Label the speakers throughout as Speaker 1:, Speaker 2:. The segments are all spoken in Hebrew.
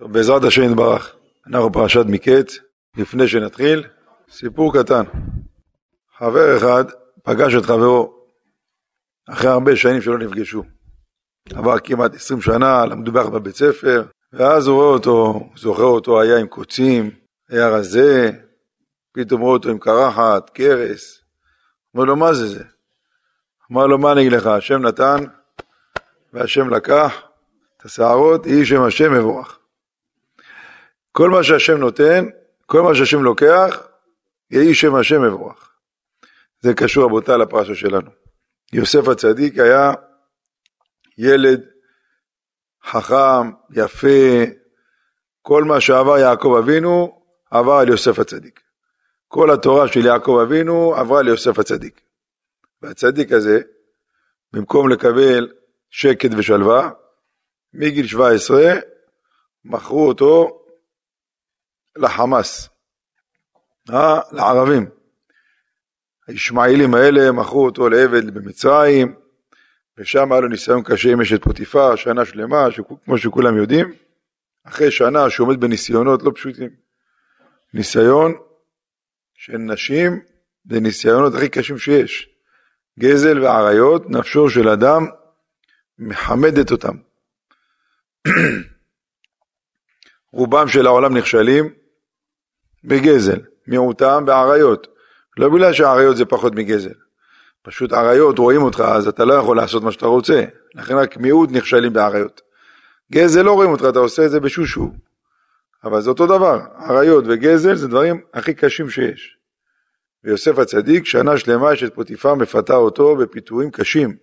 Speaker 1: טוב, בעזרת השם יתברך, אנחנו פרשת מקץ, לפני שנתחיל, סיפור קטן. חבר אחד פגש את חברו אחרי הרבה שנים שלא נפגשו. עבר כמעט עשרים שנה, למדו ביחד בבית ספר, ואז הוא רואה אותו, זוכר אותו, היה עם קוצים, היה רזה, פתאום רואה אותו עם קרחת, קרס. אומר לו, מה זה זה? אמר לו, מה אני אגיד לך, השם נתן והשם לקח את השערות, יהי שם השם מבורך. כל מה שהשם נותן, כל מה שהשם לוקח, יהי שם השם מבורך. זה קשור רבותיי לפרשה שלנו. יוסף הצדיק היה ילד חכם, יפה, כל מה שעבר יעקב אבינו עבר על יוסף הצדיק. כל התורה של יעקב אבינו עברה ליוסף הצדיק. והצדיק הזה, במקום לקבל שקט ושלווה, מגיל 17 מכרו אותו לחמאס, אה? לערבים. הישמעאלים האלה מכרו אותו לעבד במצרים, ושם היה לו ניסיון קשה עם אשת פוטיפר, שנה שלמה, כמו שכולם יודעים. אחרי שנה שהוא עומד בניסיונות לא פשוטים. ניסיון של נשים זה ניסיונות הכי קשים שיש. גזל ועריות, נפשו של אדם מחמדת אותם. רובם של העולם נכשלים בגזל, מיעוטם בעריות. לא בגלל שעריות זה פחות מגזל. פשוט עריות רואים אותך אז אתה לא יכול לעשות מה שאתה רוצה. לכן רק מיעוט נכשלים בעריות. גזל לא רואים אותך, אתה עושה את זה בשושו. אבל זה אותו דבר, עריות וגזל זה דברים הכי קשים שיש. ויוסף הצדיק, שנה שלמה יש את פוטיפר מפתה אותו בפיתויים קשים.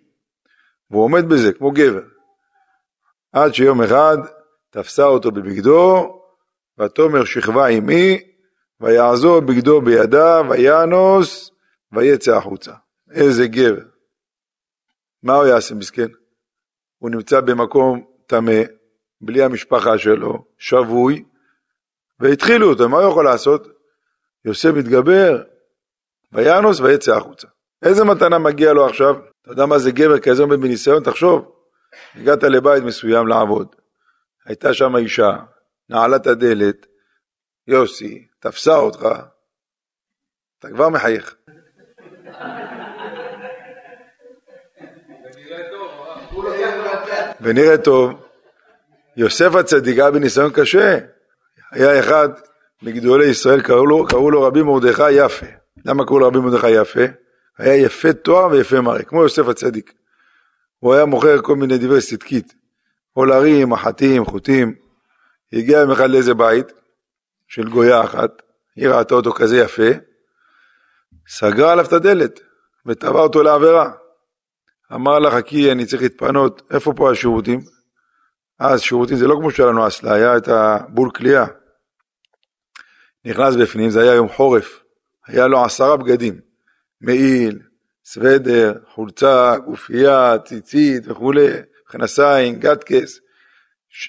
Speaker 1: והוא עומד בזה כמו גבר. עד שיום אחד תפסה אותו בבגדו, ותאמר שכבה עמי, ויעזור בגדו בידה, ויאנוס, ויצא החוצה. איזה גבר. מה הוא יעשה מסכן? הוא נמצא במקום טמא, בלי המשפחה שלו, שבוי, והתחילו אותו, מה הוא יכול לעשות? יוסף מתגבר, ויאנוס ויצא החוצה. איזה מתנה מגיע לו עכשיו? אתה יודע מה זה גבר כזה עומד בניסיון? תחשוב, הגעת לבית מסוים לעבוד, הייתה שם אישה, נעלה את הדלת, יוסי, תפסה אותך, אתה כבר מחייך. ונראה טוב, יוסף הצדיק היה בניסיון קשה, היה אחד מגדולי ישראל, קראו לו, קראו לו רבי מרדכי יפה. למה קראו לו רבי מרדכי יפה? היה יפה תואר ויפה מראה, כמו יוסף הצדיק. הוא היה מוכר כל מיני דברי צדקית, עולרים, מחטים, חוטים. הגיע יום אחד לאיזה בית של גויה אחת, היא ראתה אותו כזה יפה, סגרה עליו את הדלת וטבע אותו לעבירה. אמר לה, חכי, אני צריך להתפנות, איפה פה השירותים? אז שירותים זה לא כמו שלנו אסלה, היה את הבול כליאה. נכנס בפנים, זה היה יום חורף, היה לו עשרה בגדים, מעיל, סוודר, חולצה, גופייה, ציצית וכולי, מכנסיים, גטקס,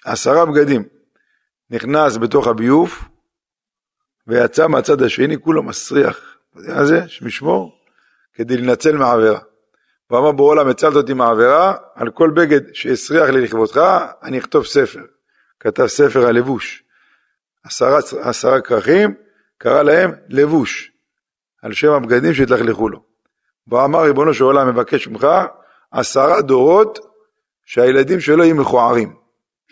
Speaker 1: עשרה בגדים. נכנס בתוך הביוב ויצא מהצד השני כולו מסריח. אתה מה זה? שמשמור, כדי לנצל מעבירה. הוא אמר בעולם הצלת אותי מעבירה, על כל בגד שהסריח לי לכבודך, אני אכתוב ספר. כתב ספר הלבוש. עשרה, עשרה כרכים, קרא להם לבוש, על שם הבגדים שהתלכלכו לו. והוא אמר ריבונו של עולם מבקש ממך עשרה דורות שהילדים שלו יהיו מכוערים,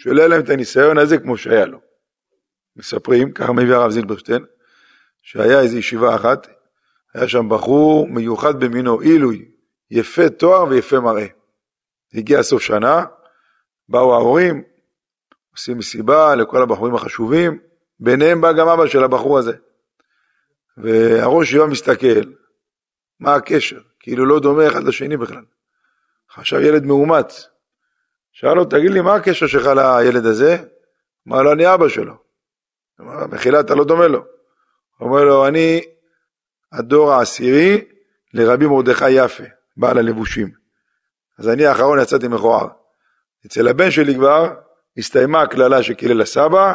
Speaker 1: יהיה להם את הניסיון הזה כמו שהיה לו. מספרים, ככה מביא הרב זילברשטיין, שהיה איזו ישיבה אחת, היה שם בחור מיוחד במינו, עילוי, יפה תואר ויפה מראה. הגיע סוף שנה, באו ההורים, עושים מסיבה לכל הבחורים החשובים, ביניהם בא גם אבא של הבחור הזה. והראש יום מסתכל, מה הקשר? כאילו לא דומה אחד לשני בכלל. חשב ילד מאומץ. שאל לו, תגיד לי, מה הקשר שלך לילד הזה? אמר לו, אני אבא שלו. אמר, מחילה, אתה לא דומה לו. אומר לו, אני הדור העשירי לרבי מרדכי יפה, בעל הלבושים. אז אני האחרון יצאתי מכוער. אצל הבן שלי כבר הסתיימה הקללה שקילל הסבא,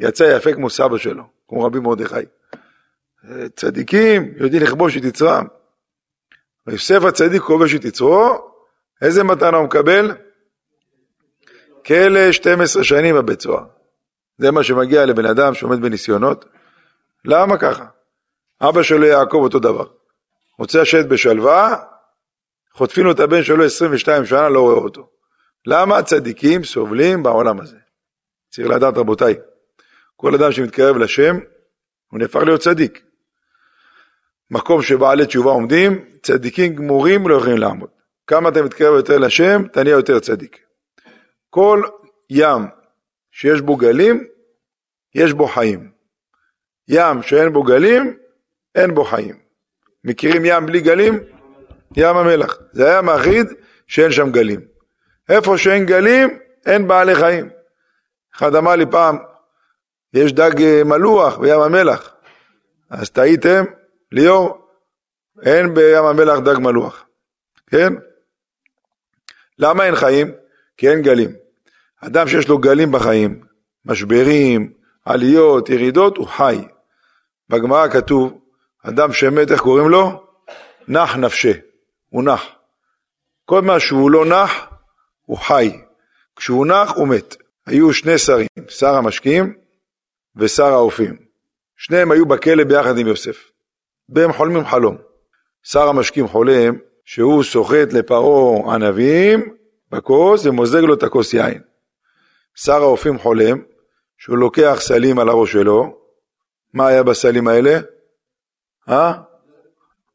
Speaker 1: יצא יפה כמו סבא שלו, כמו רבי מרדכי. צדיקים יודעים לכבוש את יצרם. ויוסף הצדיק כובש את יצרו, איזה מתנה הוא מקבל? כלא 12 שנים בבית סוהר. זה מה שמגיע לבן אדם שעומד בניסיונות. למה ככה? אבא שלו יעקב אותו דבר. רוצה לשבת בשלווה, חוטפים לו את הבן שלו 22 שנה, לא רואה אותו. למה צדיקים סובלים בעולם הזה? צריך לדעת רבותיי, כל אדם שמתקרב לשם, הוא נהפך להיות צדיק. מקום שבעלי תשובה עומדים, צדיקים גמורים לא יכולים לעמוד. כמה אתה מתקרב יותר לשם, אתה נהיה יותר צדיק. כל ים שיש בו גלים, יש בו חיים. ים שאין בו גלים, אין בו חיים. מכירים ים בלי גלים? ים המלח. זה הים היחיד שאין שם גלים. איפה שאין גלים, אין בעלי חיים. אחד אמר לי פעם, יש דג אה, מלוח בים המלח. אז טעיתם, ליאור, אין בים המלח דג מלוח. כן? למה אין חיים? כי אין גלים. אדם שיש לו גלים בחיים, משברים, עליות, ירידות, הוא חי. בגמרא כתוב, אדם שמת, איך קוראים לו? נח נפשה, הוא נח. כל מה שהוא לא נח, הוא חי. כשהוא נח, הוא מת. היו שני שרים, שר המשקיעים ושר האופים. שניהם היו בכלא ביחד עם יוסף. והם חולמים חלום. שר המשקיעים חולם שהוא סוחט לפרעה ענבים בכוס ומוזג לו את הכוס יין. שר האופים חולם שהוא לוקח סלים על הראש שלו, מה היה בסלים האלה? אה?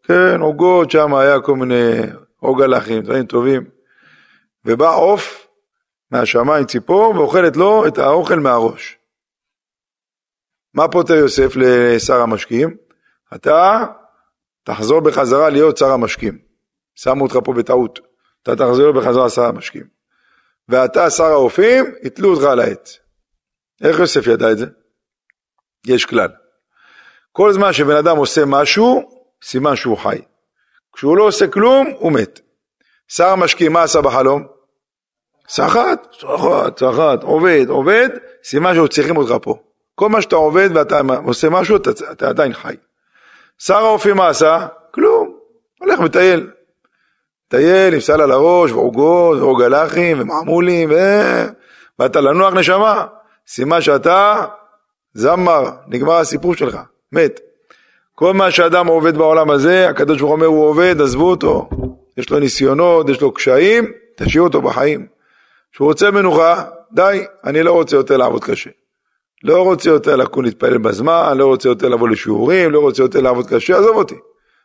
Speaker 1: כן, עוגות שם היה כל מיני עוגלחים, דברים טובים. ובא עוף מהשמיים ציפור ואוכלת לו את האוכל מהראש. מה פותר יוסף לשר המשקיעים? אתה תחזור בחזרה להיות שר המשקיעים. שמו אותך פה בטעות. אתה תחזור בחזרה שר המשקיעים. ואתה שר האופים, יתלו אותך על העץ. איך יוסף ידע את זה? יש כלל. כל זמן שבן אדם עושה משהו, סימן שהוא חי. כשהוא לא עושה כלום, הוא מת. שר המשקיעים, מה עשה בחלום? סחט, סחט, סחט, עובד, עובד, סימן שהוא צריכים אותך פה. כל מה שאתה עובד ואתה עושה משהו, אתה, אתה עדיין חי. שר האופי מה עשה? כלום, הולך מטייל. מטייל עם סל על הראש, ועוגות, ועוגלחים, ומעמולים, ו... ואתה לנוח נשמה. סימן שאתה זמר, נגמר הסיפור שלך, מת. כל מה שאדם עובד בעולם הזה, הקדוש ברוך הוא אומר הוא עובד, עזבו אותו. יש לו ניסיונות, יש לו קשיים, תשאיר אותו בחיים. כשהוא רוצה מנוחה, די, אני לא רוצה יותר לעבוד קשה. לא רוצה יותר לקום להתפלל בזמן, לא רוצה יותר לבוא לשיעורים, לא רוצה יותר לעבוד קשה, עזוב אותי.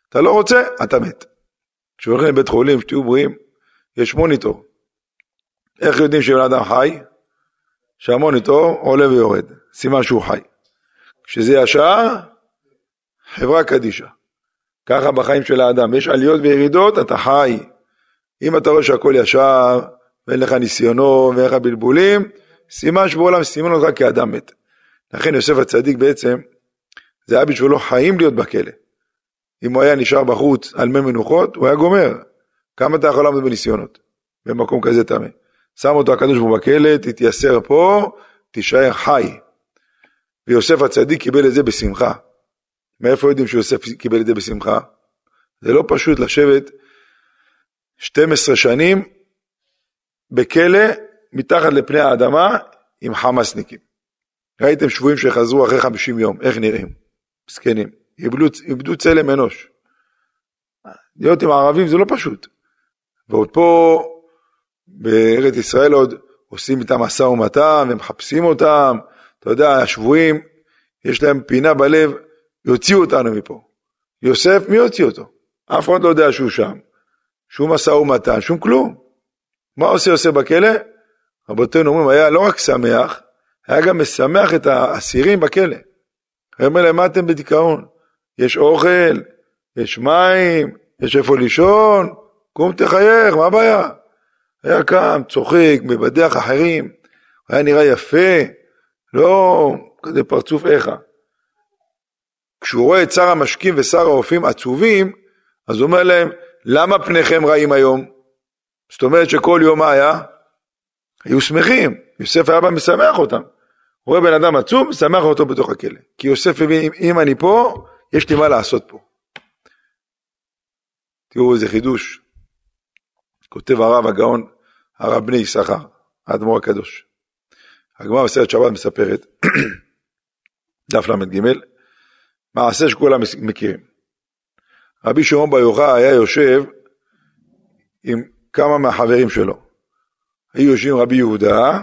Speaker 1: אתה לא רוצה, אתה מת. כשהולכים לבית חולים, שתהיו בריאים, יש מוניטור. איך יודעים שבן אדם חי? שהמוניטור עולה ויורד, סימן שהוא חי. כשזה ישר, חברה קדישה. ככה בחיים של האדם, יש עליות וירידות, אתה חי. אם אתה רואה שהכל ישר, ואין לך ניסיונו ואין לך בלבולים, סימן שבעולם סימן אותך כאדם מת. לכן יוסף הצדיק בעצם, זה היה בשבילו חיים להיות בכלא. אם הוא היה נשאר בחוץ על מי מנוחות, הוא היה גומר. כמה אתה יכול לעמוד בניסיונות במקום כזה טמא? שם אותו הקדוש ברוך הוא בכלא, תתייסר פה, תישאר חי. ויוסף הצדיק קיבל את זה בשמחה. מאיפה יודעים שיוסף קיבל את זה בשמחה? זה לא פשוט לשבת 12 שנים בכלא מתחת לפני האדמה עם חמאסניקים. ראיתם שבויים שחזרו אחרי 50 יום, איך נראים? מסכנים. איבדו, איבדו צלם אנוש. להיות עם הערבים זה לא פשוט. ועוד פה, בארץ ישראל עוד עושים איתם משא ומתן ומחפשים אותם. אתה יודע, השבויים, יש להם פינה בלב, יוציאו אותנו מפה. יוסף, מי יוציא אותו? אף אחד לא יודע שהוא שם. שום משא ומתן, שום כלום. מה עושה יוסף בכלא? רבותינו אומרים, היה לא רק שמח, היה גם משמח את האסירים בכלא. הוא אומר להם, מה אתם בדיכאון? יש אוכל, יש מים, יש איפה לישון, קום תחייך, מה הבעיה? היה קם, צוחק, מבדח אחרים, היה נראה יפה, לא כזה פרצוף איכה. כשהוא רואה את שר המשקים ושר האופים עצובים, אז הוא אומר להם, למה פניכם רעים היום? זאת אומרת שכל יום מה היה? היו שמחים, יוסף היה בא משמח אותם. רואה בן אדם עצוב, משמח אותו בתוך הכלא. כי יוסף הבין, אם אני פה, יש לי מה לעשות פה. תראו איזה חידוש. כותב הרב הגאון, הרב בני יששכר, האדמו"ר הקדוש. הגמרא בסרט שבת מספרת, דף ל"ג, מעשה שכולם מכירים. רבי שמעון בר יוחאי היה יושב עם כמה מהחברים שלו. היו יושבים רבי יהודה,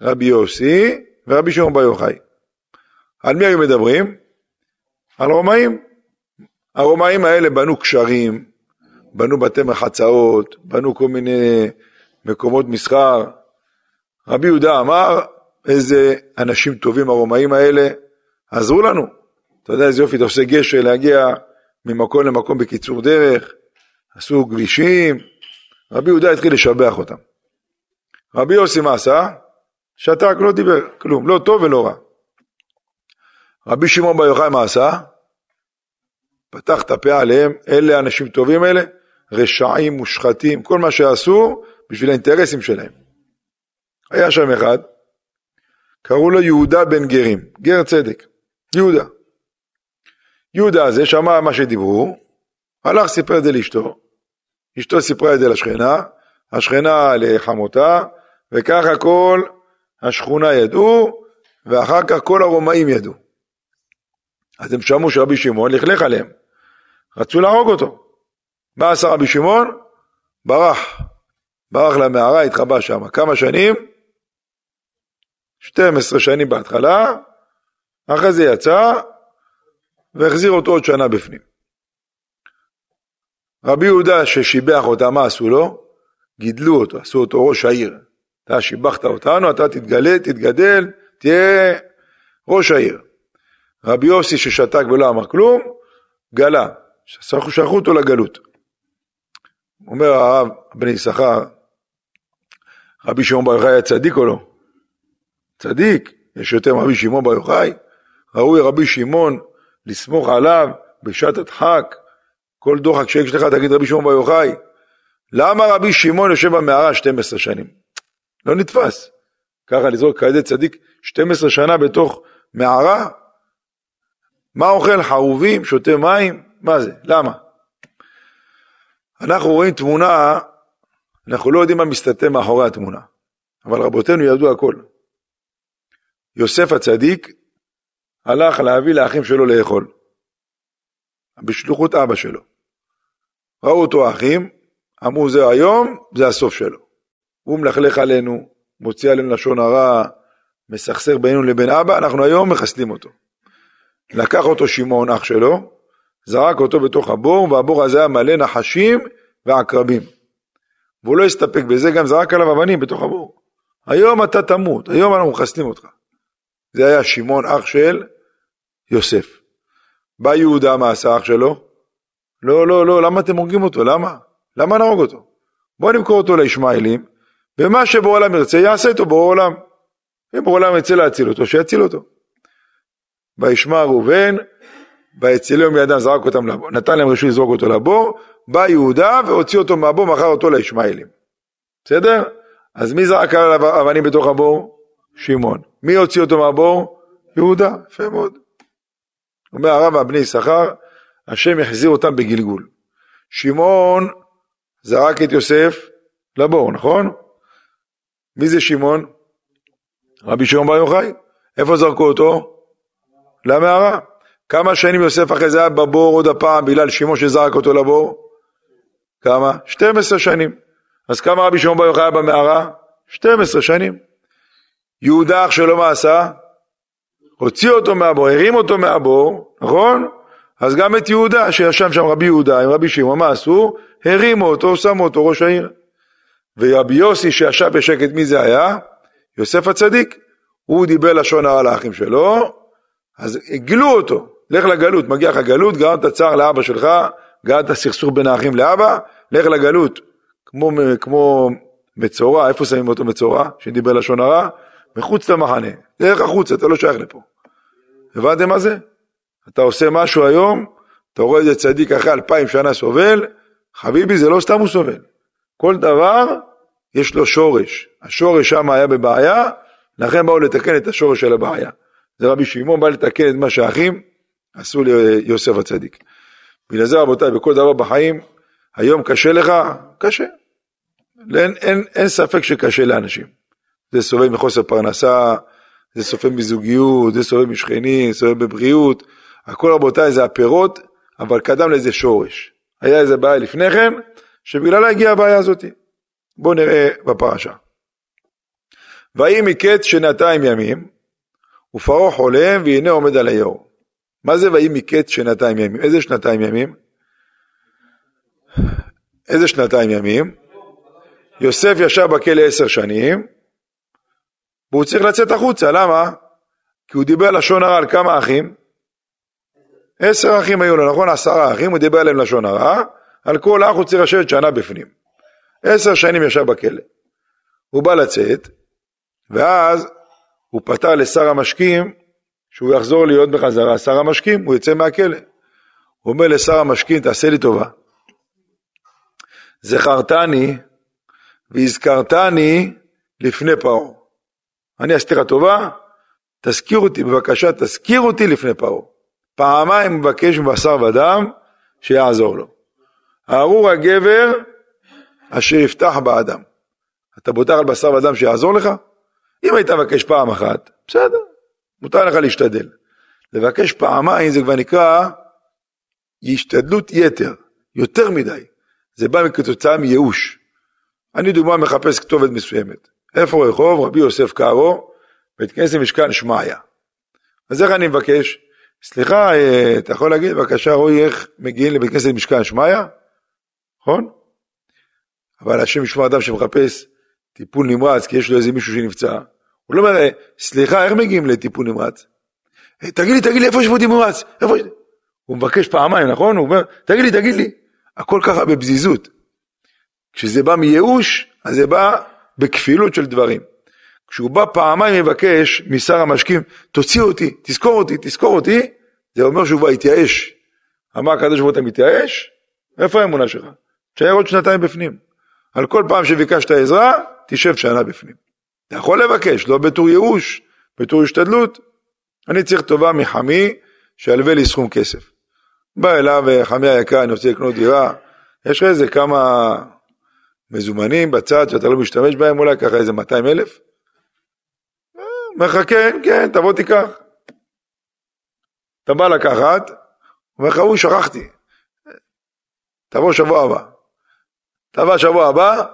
Speaker 1: רבי יוסי ורבי שמעון בר יוחאי. על מי היו מדברים? על רומאים. הרומאים האלה בנו קשרים, בנו בתי מחצאות, בנו כל מיני מקומות מסחר. רבי יהודה אמר, איזה אנשים טובים הרומאים האלה, עזרו לנו. אתה יודע איזה יופי, אתה עושה גשר להגיע ממקום למקום בקיצור דרך, עשו כבישים. רבי יהודה התחיל לשבח אותם. רבי יוסי מה עשה? שתק, לא דיבר, כלום, לא טוב ולא רע. רבי שמעון בר יוחאי מה עשה? פתח את הפה עליהם, אלה אנשים טובים אלה, רשעים, מושחתים, כל מה שעשו בשביל האינטרסים שלהם. היה שם אחד, קראו לו יהודה בן גרים, גר צדק, יהודה. יהודה הזה שמע מה שדיברו, הלך סיפר את זה לאשתו, אשתו סיפרה את זה לשכנה, השכנה לחמותה, וככה כל השכונה ידעו, ואחר כך כל הרומאים ידעו. אז הם שמעו שרבי שמעון לכלך עליהם, רצו להרוג אותו. מה עשה רבי שמעון? ברח, ברח למערה, התחבא שם. כמה שנים? 12 שנים בהתחלה, אחרי זה יצא, והחזיר אותו עוד שנה בפנים. רבי יהודה ששיבח אותה, מה עשו לו? גידלו אותו, עשו אותו ראש העיר. אתה שיבחת אותנו, אתה תתגלה, תתגדל, תהיה ראש העיר. רבי יוסי ששתק ולא אמר כלום, גלה, שלחו אותו לגלות. אומר הרב בני יששכר, רבי שמעון בר יוחאי היה צדיק או לא? צדיק, יש יותר מרבי שמעון בר יוחאי, ראוי רבי שמעון לסמוך עליו בשעת הדחק, כל דוחק שיש לך תגיד רבי שמעון בר יוחאי. למה רבי שמעון יושב במערה 12 שנים? לא נתפס. ככה לזרוק כזה צדיק 12 שנה בתוך מערה? מה אוכל? חרובים, שותה מים? מה זה? למה? אנחנו רואים תמונה, אנחנו לא יודעים מה מסתתר מאחורי התמונה, אבל רבותינו ידעו הכל. יוסף הצדיק הלך להביא לאחים שלו לאכול, בשלוחות אבא שלו. ראו אותו האחים, אמרו זה היום, זה הסוף שלו. הוא מלכלך עלינו, מוציא עלינו לשון הרע, מסכסר בינינו לבין אבא, אנחנו היום מחסלים אותו. לקח אותו שמעון אח שלו, זרק אותו בתוך הבור, והבור הזה היה מלא נחשים ועקרבים. והוא לא הסתפק בזה, גם זרק עליו אבנים בתוך הבור. היום אתה תמות, היום אנחנו מחסלים אותך. זה היה שמעון אח של יוסף. בא יהודה, מה עשה אח שלו? לא, לא, לא, למה אתם הורגים אותו? למה? למה נהרוג אותו? בואו נמכור אותו לישמעאלים, ומה שבורא עולם ירצה, יעשה איתו בורא עולם. אם בורא עולם ירצה להציל אותו, שיציל אותו. וישמע ראובן, ויצילם מידם זרק אותם לבור, נתן להם רשות לזרוק אותו לבור, בא יהודה והוציא אותו מהבור, מכר אותו לישמעאלים. בסדר? אז מי זרק עליו אבנים בתוך הבור? שמעון. מי הוציא אותו מהבור? יהודה. יפה מאוד. אומר הרב הבני יששכר, השם יחזיר אותם בגלגול. שמעון זרק את יוסף לבור, נכון? מי זה שמעון? רבי שמעון בר יוחאי. איפה זרקו אותו? למערה. כמה שנים יוסף אחרי זה היה בבור עוד הפעם בגלל שמעון שזרק אותו לבור? כמה? 12 שנים. אז כמה רבי שמעון בר יוחאי היה במערה? 12 שנים. יהודה אח שלו מה עשה? הוציא אותו מהבור, הרים אותו מהבור, נכון? אז גם את יהודה שישב שם רבי יהודה עם רבי שמעון, מה עשו? הרימו אותו, שמו אותו ראש העיר. ורבי יוסי שישב בשקט, מי זה היה? יוסף הצדיק. הוא דיבר לשון הרע לאחים שלו, אז הגלו אותו, לך לגלות, מגיע לך גלות, גרמת צער לאבא שלך, גרמת סכסוך בין האחים לאבא, לך לגלות. כמו, כמו מצורע, איפה שמים אותו מצורע, שדיבר לשון הרע? מחוץ למחנה, לך החוצה, אתה לא שייך לפה. הבנתם מה זה? אתה עושה משהו היום, אתה רואה איזה צדיק אחרי אלפיים שנה סובל, חביבי זה לא סתם הוא סובל. כל דבר יש לו שורש. השורש שם היה בבעיה, לכן באו לתקן את השורש של הבעיה. זה רבי שמעון בא לתקן את מה שהאחים עשו ליוסף הצדיק. בגלל זה רבותיי, בכל דבר בחיים, היום קשה לך? קשה. אין, אין, אין ספק שקשה לאנשים. זה סובל מחוסר פרנסה, זה סובל מזוגיות, זה סובל משכנים, סובל בבריאות, הכל רבותיי זה הפירות, אבל קדם לזה שורש. היה איזה בעיה לפני כן, שבגללה הגיעה הבעיה הזאת. בואו נראה בפרשה. ויהי מקץ שנתיים ימים, ופרעה חולם והנה עומד על היאור. מה זה ויהי מקץ שנתיים ימים? איזה שנתיים ימים? איזה שנתיים ימים? יוסף ישב בכלא עשר שנים, והוא צריך לצאת החוצה, למה? כי הוא דיבר לשון הרע על כמה אחים? עשר אחים היו לו, נכון? עשרה אחים, הוא דיבר עליהם לשון הרע, על כל אח הוא צריך לשבת שנה בפנים. עשר שנים ישב בכלא. הוא בא לצאת, ואז הוא פתר לשר המשקים שהוא יחזור להיות בחזרה שר המשקים, הוא יצא מהכלא. הוא אומר לשר המשקים, תעשה לי טובה. זכרתני והזכרתני לפני פרעה. אני עשיתי לך טובה, תזכיר אותי, בבקשה תזכיר אותי לפני פרעה. פעמיים מבקש מבשר ודם שיעזור לו. ארור הגבר אשר יפתח באדם. אתה בוטח על בשר ודם שיעזור לך? אם היית מבקש פעם אחת, בסדר, מותר לך להשתדל. לבקש פעמיים זה כבר נקרא השתדלות יתר, יותר מדי. זה בא כתוצאה מייאוש. אני דוגמה מחפש כתובת מסוימת. איפה רחוב? רבי יוסף קארו, בית כנסת משכן שמעיה. אז איך אני מבקש? סליחה, אה, אתה יכול להגיד בבקשה רועי איך מגיעים לבית כנסת משכן שמעיה? נכון? אבל השם ישמע אדם שמחפש טיפול נמרץ כי יש לו איזה מישהו שנפצע, הוא לא אומר, סליחה, איך מגיעים לטיפול נמרץ? אה, תגיד לי, תגיד לי, איפה יש פה טיפול נמרץ? איפה. הוא מבקש פעמיים, נכון? הוא אומר, תגיד לי, תגיד לי. הכל ככה בבזיזות. כשזה בא מייאוש, אז זה בא בכפילות של דברים. כשהוא בא פעמיים מבקש משר המשקים, תוציא אותי, תזכור אותי, תזכור אותי, זה אומר שהוא כבר התייאש. אמר הקדוש ברוך הוא, מתייאש? איפה האמונה שלך? תשאר עוד שנתיים בפנים. על כל פעם שביקשת עזרה, תשב שנה בפנים. יכול לבקש, לא בתור ייאוש, בתור השתדלות. אני צריך טובה מחמי שילווה לי סכום כסף. בא אליו חמי היקר, אני רוצה לקנות דירה, יש לך איזה כמה מזומנים בצד שאתה לא משתמש בהם, אולי ככה איזה 200 אלף? אומר לך כן, כן, תבוא תיקח. אתה בא לקחת, אומר לך, אוי, שכחתי. תבוא שבוע הבא. תבוא שבוע הבא,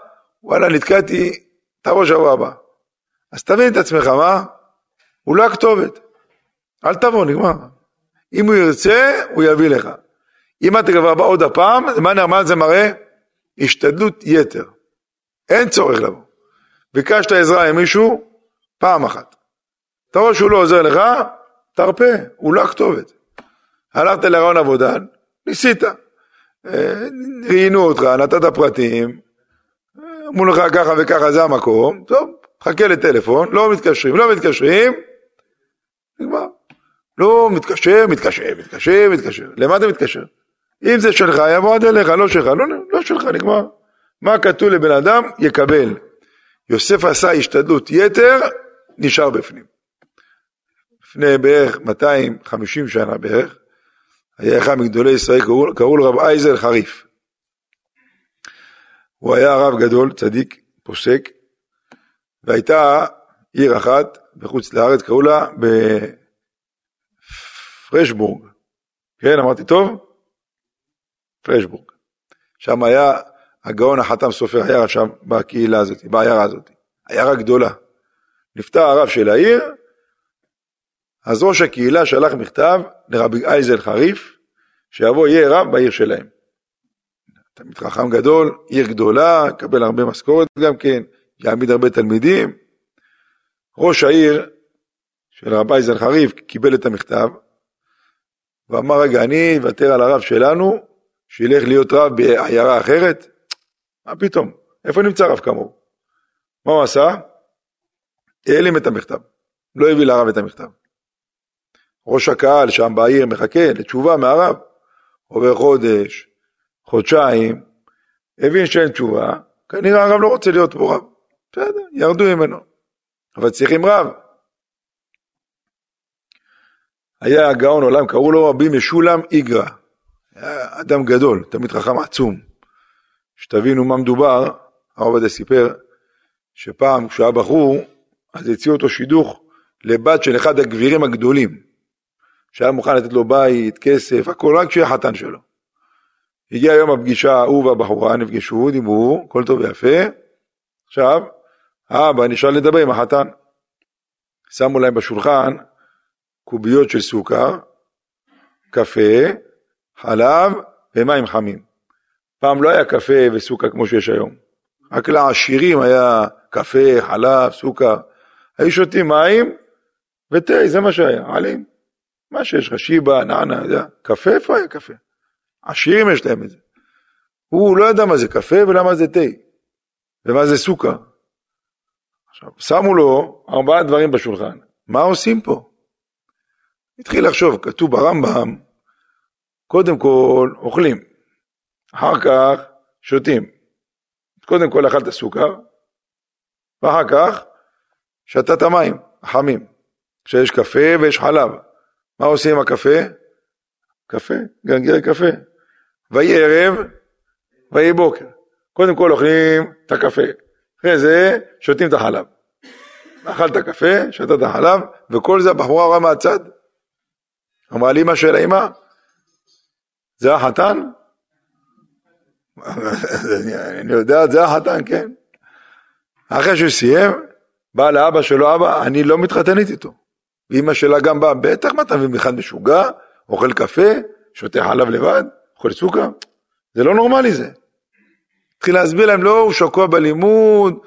Speaker 1: וואלה, נתקעתי, תבוא שבוע הבא. אז תבין את עצמך, מה? הוא לא הכתובת. אל תבוא, נגמר. אם הוא ירצה, הוא יביא לך. אם אתה כבר בא עוד הפעם, מה, זה מראה? השתדלות יתר. אין צורך לבוא. ביקשת עזרה עם מישהו, פעם אחת. אתה רואה שהוא לא עוזר לך, תרפה, הוא לא הכתובת. הלכת לרעיון עבודה, ניסית. אה, ראיינו אותך, נתת פרטים, אמרו לך ככה וככה זה המקום, טוב, חכה לטלפון, לא מתקשרים, לא מתקשרים, נגמר. לא מתקשר, מתקשר, מתקשר, מתקשר. למה אתה מתקשר? אם זה שלך, יבוא עד אליך, לא שלך, לא, לא שלך, נגמר. מה כתוב לבן אדם? יקבל. יוסף עשה השתדלות יתר, נשאר בפנים. לפני בערך 250 שנה בערך, היה אחד מגדולי ישראל, קראו, קראו לו רב אייזל חריף. הוא היה רב גדול, צדיק, פוסק, והייתה עיר אחת בחוץ לארץ, קראו לה בפרשבורג. כן, אמרתי טוב? פרשבורג. שם היה הגאון החתם סופר, היה שם בקהילה הזאת, בעיירה הזאת. עיירה גדולה. נפטר הרב של העיר, אז ראש הקהילה שלח מכתב לרבי אייזל חריף, שיבוא יהיה רב בעיר שלהם. תלמיד חכם גדול, עיר גדולה, יקבל הרבה משכורת גם כן, יעמיד הרבה תלמידים. ראש העיר של רבי אייזל חריף קיבל את המכתב, ואמר רגע, אני אוותר על הרב שלנו, שילך להיות רב בעיירה אחרת? מה פתאום? איפה נמצא רב כמוהו? מה הוא עשה? העלים את המכתב, לא הביא לרב את המכתב. ראש הקהל שם בעיר מחכה לתשובה מהרב, עובר חודש, חודשיים, הבין שאין תשובה, כנראה הרב לא רוצה להיות פה רב. בסדר, ירדו ממנו. אבל צריכים רב. היה גאון עולם, קראו לו רבי משולם איגרא. היה אדם גדול, תמיד חכם עצום. שתבינו מה מדובר, הרב עובדיה סיפר שפעם כשהיה בחור, אז הציעו אותו שידוך לבת של אחד הגבירים הגדולים, שהיה מוכן לתת לו בית, כסף, הכל רק כשיהיה חתן שלו. הגיע יום הפגישה, הוא והבחורה נפגשו, דיברו, הכל טוב ויפה. עכשיו, האבא נשאר לדבר עם החתן. שמו להם בשולחן קוביות של סוכר, קפה, חלב ומים חמים. פעם לא היה קפה וסוכר כמו שיש היום. רק לעשירים היה קפה, חלב, סוכר. היו שותים מים ותה, זה מה שהיה, עלים. מה שיש לך, שיבה, נענה, יודע. קפה, איפה היה קפה? עשירים יש להם את זה. הוא לא ידע מה זה קפה ולמה זה תה, ומה זה סוכר. עכשיו, שמו לו ארבעה דברים בשולחן, מה עושים פה? התחיל לחשוב, כתוב ברמב"ם, קודם כל אוכלים, אחר כך שותים. קודם כל אכלת סוכר, ואחר כך שתת מים החמים. כשיש קפה ויש חלב. מה עושים עם הקפה? קפה, גרגר קפה. ויהי ערב, ויהי בוקר. קודם כל אוכלים את הקפה, אחרי זה שותים את החלב. אכלת קפה, שתת חלב, וכל זה הבחורה רואה מהצד. אמרה לי אמא של האמא, זה החתן? אני יודע, זה החתן, כן. אחרי שהוא סיים, בא לאבא שלו, אבא, אני לא מתחתנת איתו. ואימא שלה גם באה, בטח מה אתה מבין, אחד משוגע, אוכל קפה, שותה חלב לבד, אוכל סוכר, זה לא נורמלי זה. התחיל להסביר להם, לא, הוא שקוע בלימוד,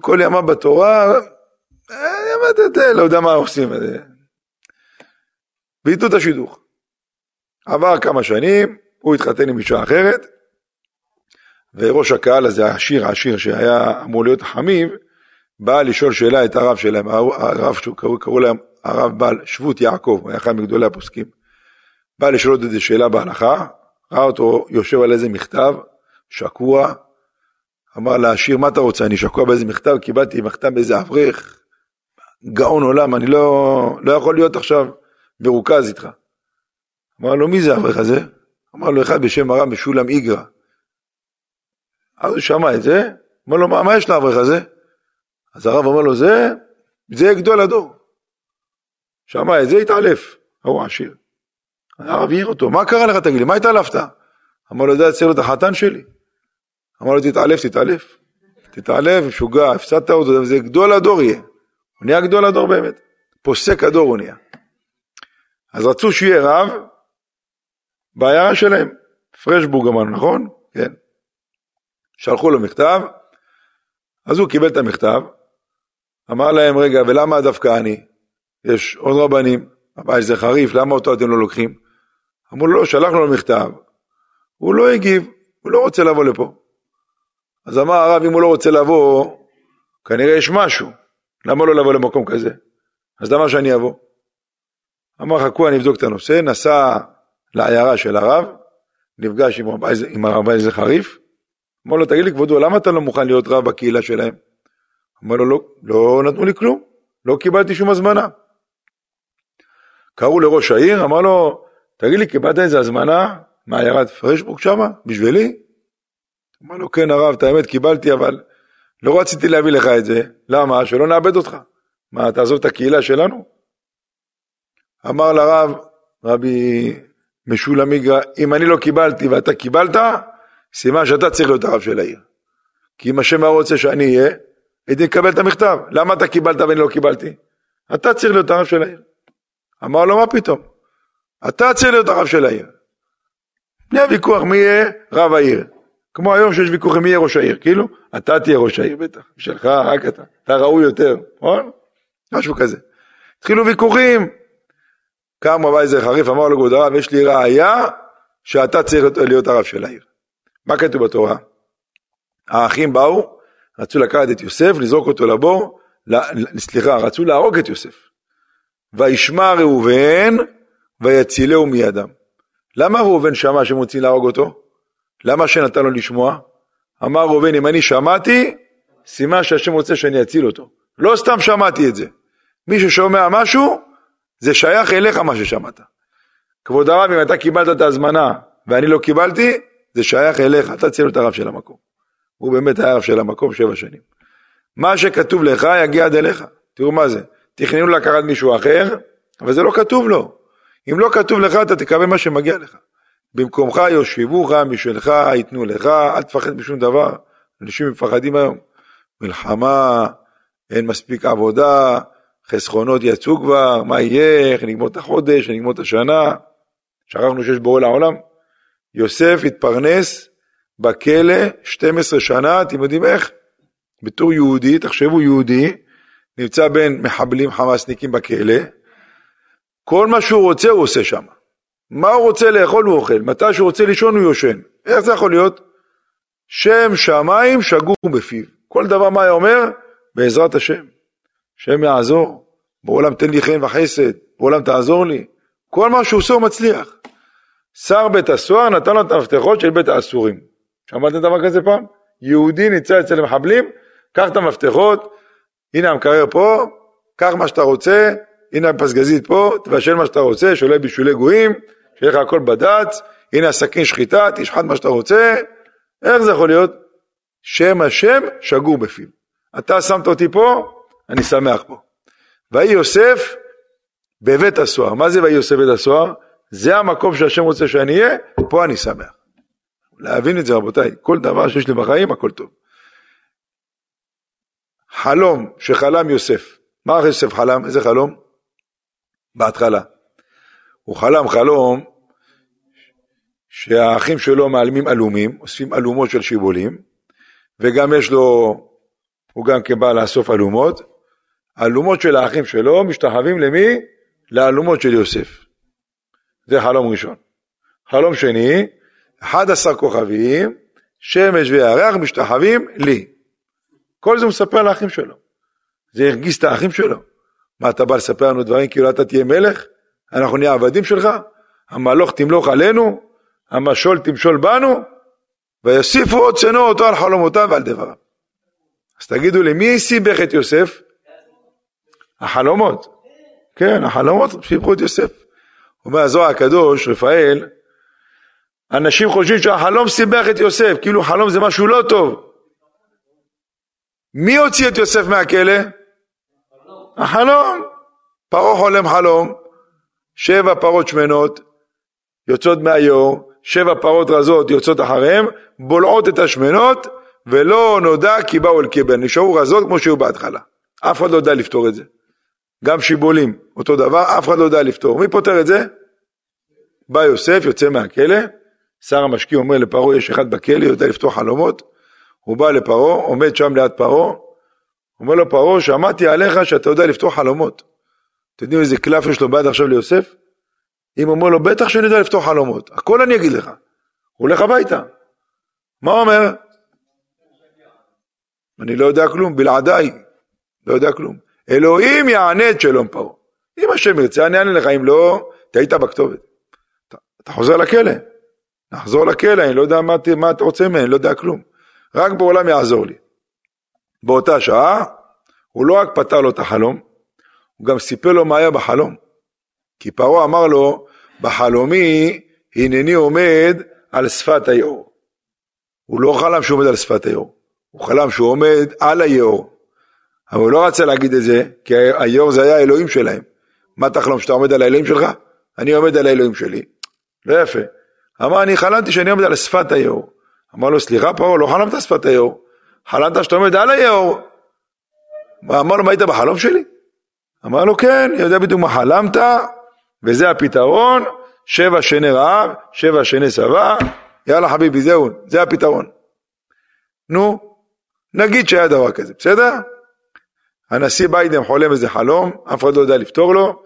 Speaker 1: כל ימה בתורה, אה, לא יודע מה עושים. ואיתו את השידוך. עבר כמה שנים, הוא התחתן עם אישה אחרת, וראש הקהל הזה, העשיר העשיר שהיה אמור להיות חמיב, בא לשאול שאלה את הרב שלהם, הרב שקראו קראו להם הרב בעל שבות יעקב, היה אחד מגדולי הפוסקים. בא לשאול עוד איזה שאלה בהלכה, ראה אותו יושב על איזה מכתב, שקוע, אמר לעשיר, מה אתה רוצה? אני שקוע באיזה מכתב, קיבלתי מכתב באיזה אברך, גאון עולם, אני לא, לא יכול להיות עכשיו מרוכז איתך. אמר לו, מי זה האברך הזה? אמר לו, אחד בשם הרב משולם איגרא. אז הוא שמע את זה, אמר לו, מה, מה יש לאברך הזה? אז הרב אומר לו, זה, זה גדול הדור. שמע את זה, התעלף, ההוא עשיר. הרב העיר אותו, מה קרה לך תגיד לי, מה התעלפת? אמר לו, זה צריך להיות החתן שלי. אמר לו, תתעלף, תתעלף. תתעלף, משוגע, הפסדת אותו, זה גדול הדור יהיה. הוא נהיה גדול הדור באמת. פוסק הדור הוא נהיה. אז רצו שיהיה רב בעיירה שלהם. פרשבורג אמרנו, נכון? כן. שלחו לו מכתב, אז הוא קיבל את המכתב, אמר להם, רגע, ולמה דווקא אני? יש עוד רבנים, הבעיה זה חריף, למה אותו אתם לא לוקחים? אמרו לו, לא, שלחנו לו מכתב, הוא לא הגיב, הוא לא רוצה לבוא לפה. אז אמר הרב, אם הוא לא רוצה לבוא, כנראה יש משהו, למה לא לבוא למקום כזה? אז למה שאני אבוא? אמר, חכו, אני אבדוק את הנושא, נסע לעיירה של הרב, נפגש עם, עם הרב איזה חריף, אמר לו, תגיד לי כבודו, למה אתה לא מוכן להיות רב בקהילה שלהם? אמר לו, לא, לא נתנו לי כלום, לא קיבלתי שום הזמנה. קראו לראש העיר, אמר לו, תגיד לי, קיבלת איזה הזמנה מעיירת פרשבורג שמה, בשבילי? אמר לו, כן הרב, את האמת קיבלתי, אבל לא רציתי להביא לך את זה. למה? שלא נאבד אותך. מה, תעזוב את הקהילה שלנו? אמר לרב, רבי משולם איגרא, אם אני לא קיבלתי ואתה קיבלת, סימן שאתה צריך להיות הרב של העיר. כי אם השם היה רוצה שאני אהיה, הייתי מקבל את המכתב. למה אתה קיבלת ואני לא קיבלתי? אתה צריך להיות הרב של העיר. אמר לו, מה פתאום? אתה צריך להיות הרב של העיר. בני הוויכוח מי יהיה רב העיר. כמו היום שיש ויכוחים מי יהיה ראש העיר. כאילו, אתה תהיה ראש העיר בטח. בשבילך רק אתה. אתה ראוי יותר, נכון? משהו כזה. התחילו ויכוחים. קם רבי איזה חריף, אמר לו כבוד הרב, יש לי ראייה שאתה צריך להיות הרב של העיר. מה כתוב בתורה? האחים באו, רצו לקחת את יוסף, לזרוק אותו לבור, סליחה, רצו להרוג את יוסף. וישמע ראובן, ויצילהו מידם. למה ראובן שמע שהם רוצים להרוג אותו? למה שנתן לו לשמוע? אמר ראובן, אם אני שמעתי, סימן שהשם רוצה שאני אציל אותו. לא סתם שמעתי את זה. מי ששומע משהו, זה שייך אליך מה ששמעת. כבוד הרב, אם אתה קיבלת את ההזמנה ואני לא קיבלתי, זה שייך אליך, אתה צריך להיות הרב של המקום. הוא באמת היה הרב של המקום שבע שנים. מה שכתוב לך יגיע עד אליך. תראו מה זה, תכננו לקחת מישהו אחר, אבל זה לא כתוב לו. אם לא כתוב לך, אתה תקבל מה שמגיע לך. במקומך יושיבוך, משלך ייתנו לך, אל תפחד משום דבר. אנשים מפחדים היום. מלחמה, אין מספיק עבודה, חסכונות יצאו כבר, מה יהיה, איך נגמור את החודש, נגמור את השנה. שכחנו שיש בורא לעולם. יוסף התפרנס בכלא 12 שנה, אתם יודעים איך? בתור יהודי, תחשבו יהודי, נמצא בין מחבלים חמאסניקים בכלא, כל מה שהוא רוצה הוא עושה שם. מה הוא רוצה לאכול הוא אוכל, מתי שהוא רוצה לישון הוא יושן. איך זה יכול להיות? שם שמיים שגור בפיו. כל דבר מה היה אומר? בעזרת השם. השם יעזור. בעולם תן לי חן וחסד, בעולם תעזור לי. כל מה שהוא עושה הוא מצליח. שר בית הסוהר נתן לו את המפתחות של בית האסורים. שמעתם דבר כזה פעם? יהודי נמצא אצל המחבלים, קח את המפתחות, הנה המקרר פה, קח מה שאתה רוצה, הנה הפסגזית פה, תבשל מה שאתה רוצה, שולה בישולי גויים, שיהיה לך הכל בד"ץ, הנה הסכין שחיטה, תשחט מה שאתה רוצה, איך זה יכול להיות? שם השם שגור בפיו. אתה שמת אותי פה, אני שמח פה. ויהי יוסף בבית הסוהר. מה זה ויהי יוסף בבית הסוהר? זה המקום שהשם רוצה שאני אהיה, פה אני שמח. להבין את זה רבותיי, כל דבר שיש לי בחיים הכל טוב. חלום שחלם יוסף, מה יוסף חלם? איזה חלום? בהתחלה. הוא חלם חלום שהאחים שלו מעלמים אלומים, אוספים אלומות של שיבולים, וגם יש לו, הוא גם כן בא לאסוף אלומות. אלומות של האחים שלו משתחווים למי? לאלומות של יוסף. זה חלום ראשון. חלום שני, 11 כוכבים, שמש וירח משתחווים לי. כל זה מספר לאחים שלו. זה הרגיז את האחים שלו. מה, אתה בא לספר לנו דברים כאילו אתה תהיה מלך? אנחנו נהיה עבדים שלך? המלוך תמלוך עלינו? המשול תמשול בנו? ויוסיפו עוד צנו אותו על חלומותיו ועל דבריו. אז תגידו לי, מי סיבך את יוסף? החלומות. כן, החלומות סיבכו את יוסף. אומר הזוהר הקדוש, רפאל, אנשים חושבים שהחלום סיבך את יוסף, כאילו חלום זה משהו לא טוב. מי הוציא את יוסף מהכלא? החלום. פרעה חולם חלום, שבע פרות שמנות יוצאות מהיור, שבע פרות רזות יוצאות אחריהם, בולעות את השמנות, ולא נודע כי באו אל קיבל, נשארו רזות כמו שהיו בהתחלה. אף אחד לא יודע לפתור את זה. גם שיבולים, אותו דבר, אף אחד לא יודע לפתור. מי פותר את זה? בא יוסף, יוצא מהכלא, שר המשקיע אומר לפרעה, יש אחד בכלא, יודע לפתור חלומות, הוא בא לפרעה, עומד שם ליד פרעה, אומר לו פרעה, שמעתי עליך שאתה יודע לפתור חלומות. אתם יודעים איזה קלף יש לו ביד עכשיו ליוסף? אם אומר לו, בטח שאני יודע לפתור חלומות, הכל אני אגיד לך. הוא הולך הביתה. מה הוא אומר? אני לא יודע כלום, בלעדיי, לא יודע כלום. אלוהים יענה את שלום פרעה. אם השם ירצה, אני אענה לך, אם לא, טעית בכתובת. אתה, אתה חוזר לכלא, נחזור לכלא, אני לא יודע מה, מה אתה רוצה ממני, אני לא יודע כלום. רק בעולם יעזור לי. באותה שעה, הוא לא רק פתר לו את החלום, הוא גם סיפר לו מה היה בחלום. כי פרעה אמר לו, בחלומי הנני עומד על שפת היאור. הוא לא חלם שהוא עומד על שפת היאור, הוא חלם שהוא עומד על היאור. אבל הוא לא רצה להגיד את זה, כי היאור זה היה האלוהים שלהם. מה תחלום, שאתה עומד על האלוהים שלך? אני עומד על האלוהים שלי. לא יפה. אמר, אני חלמתי שאני עומד על שפת היאור. אמר לו, סליחה פרעה, לא חלמת שפת היאור. חלמת שאתה עומד על היאור. אמר לו, מה היית בחלום שלי? אמר לו, כן, יודע בדיוק מה חלמת, וזה הפתרון, שבע שני רעב, שבע שני שבע, יאללה חביבי, זהו, זה הפתרון. נו, נגיד שהיה דבר כזה, בסדר? הנשיא ביידן חולם איזה חלום, אף אחד לא יודע לפתור לו,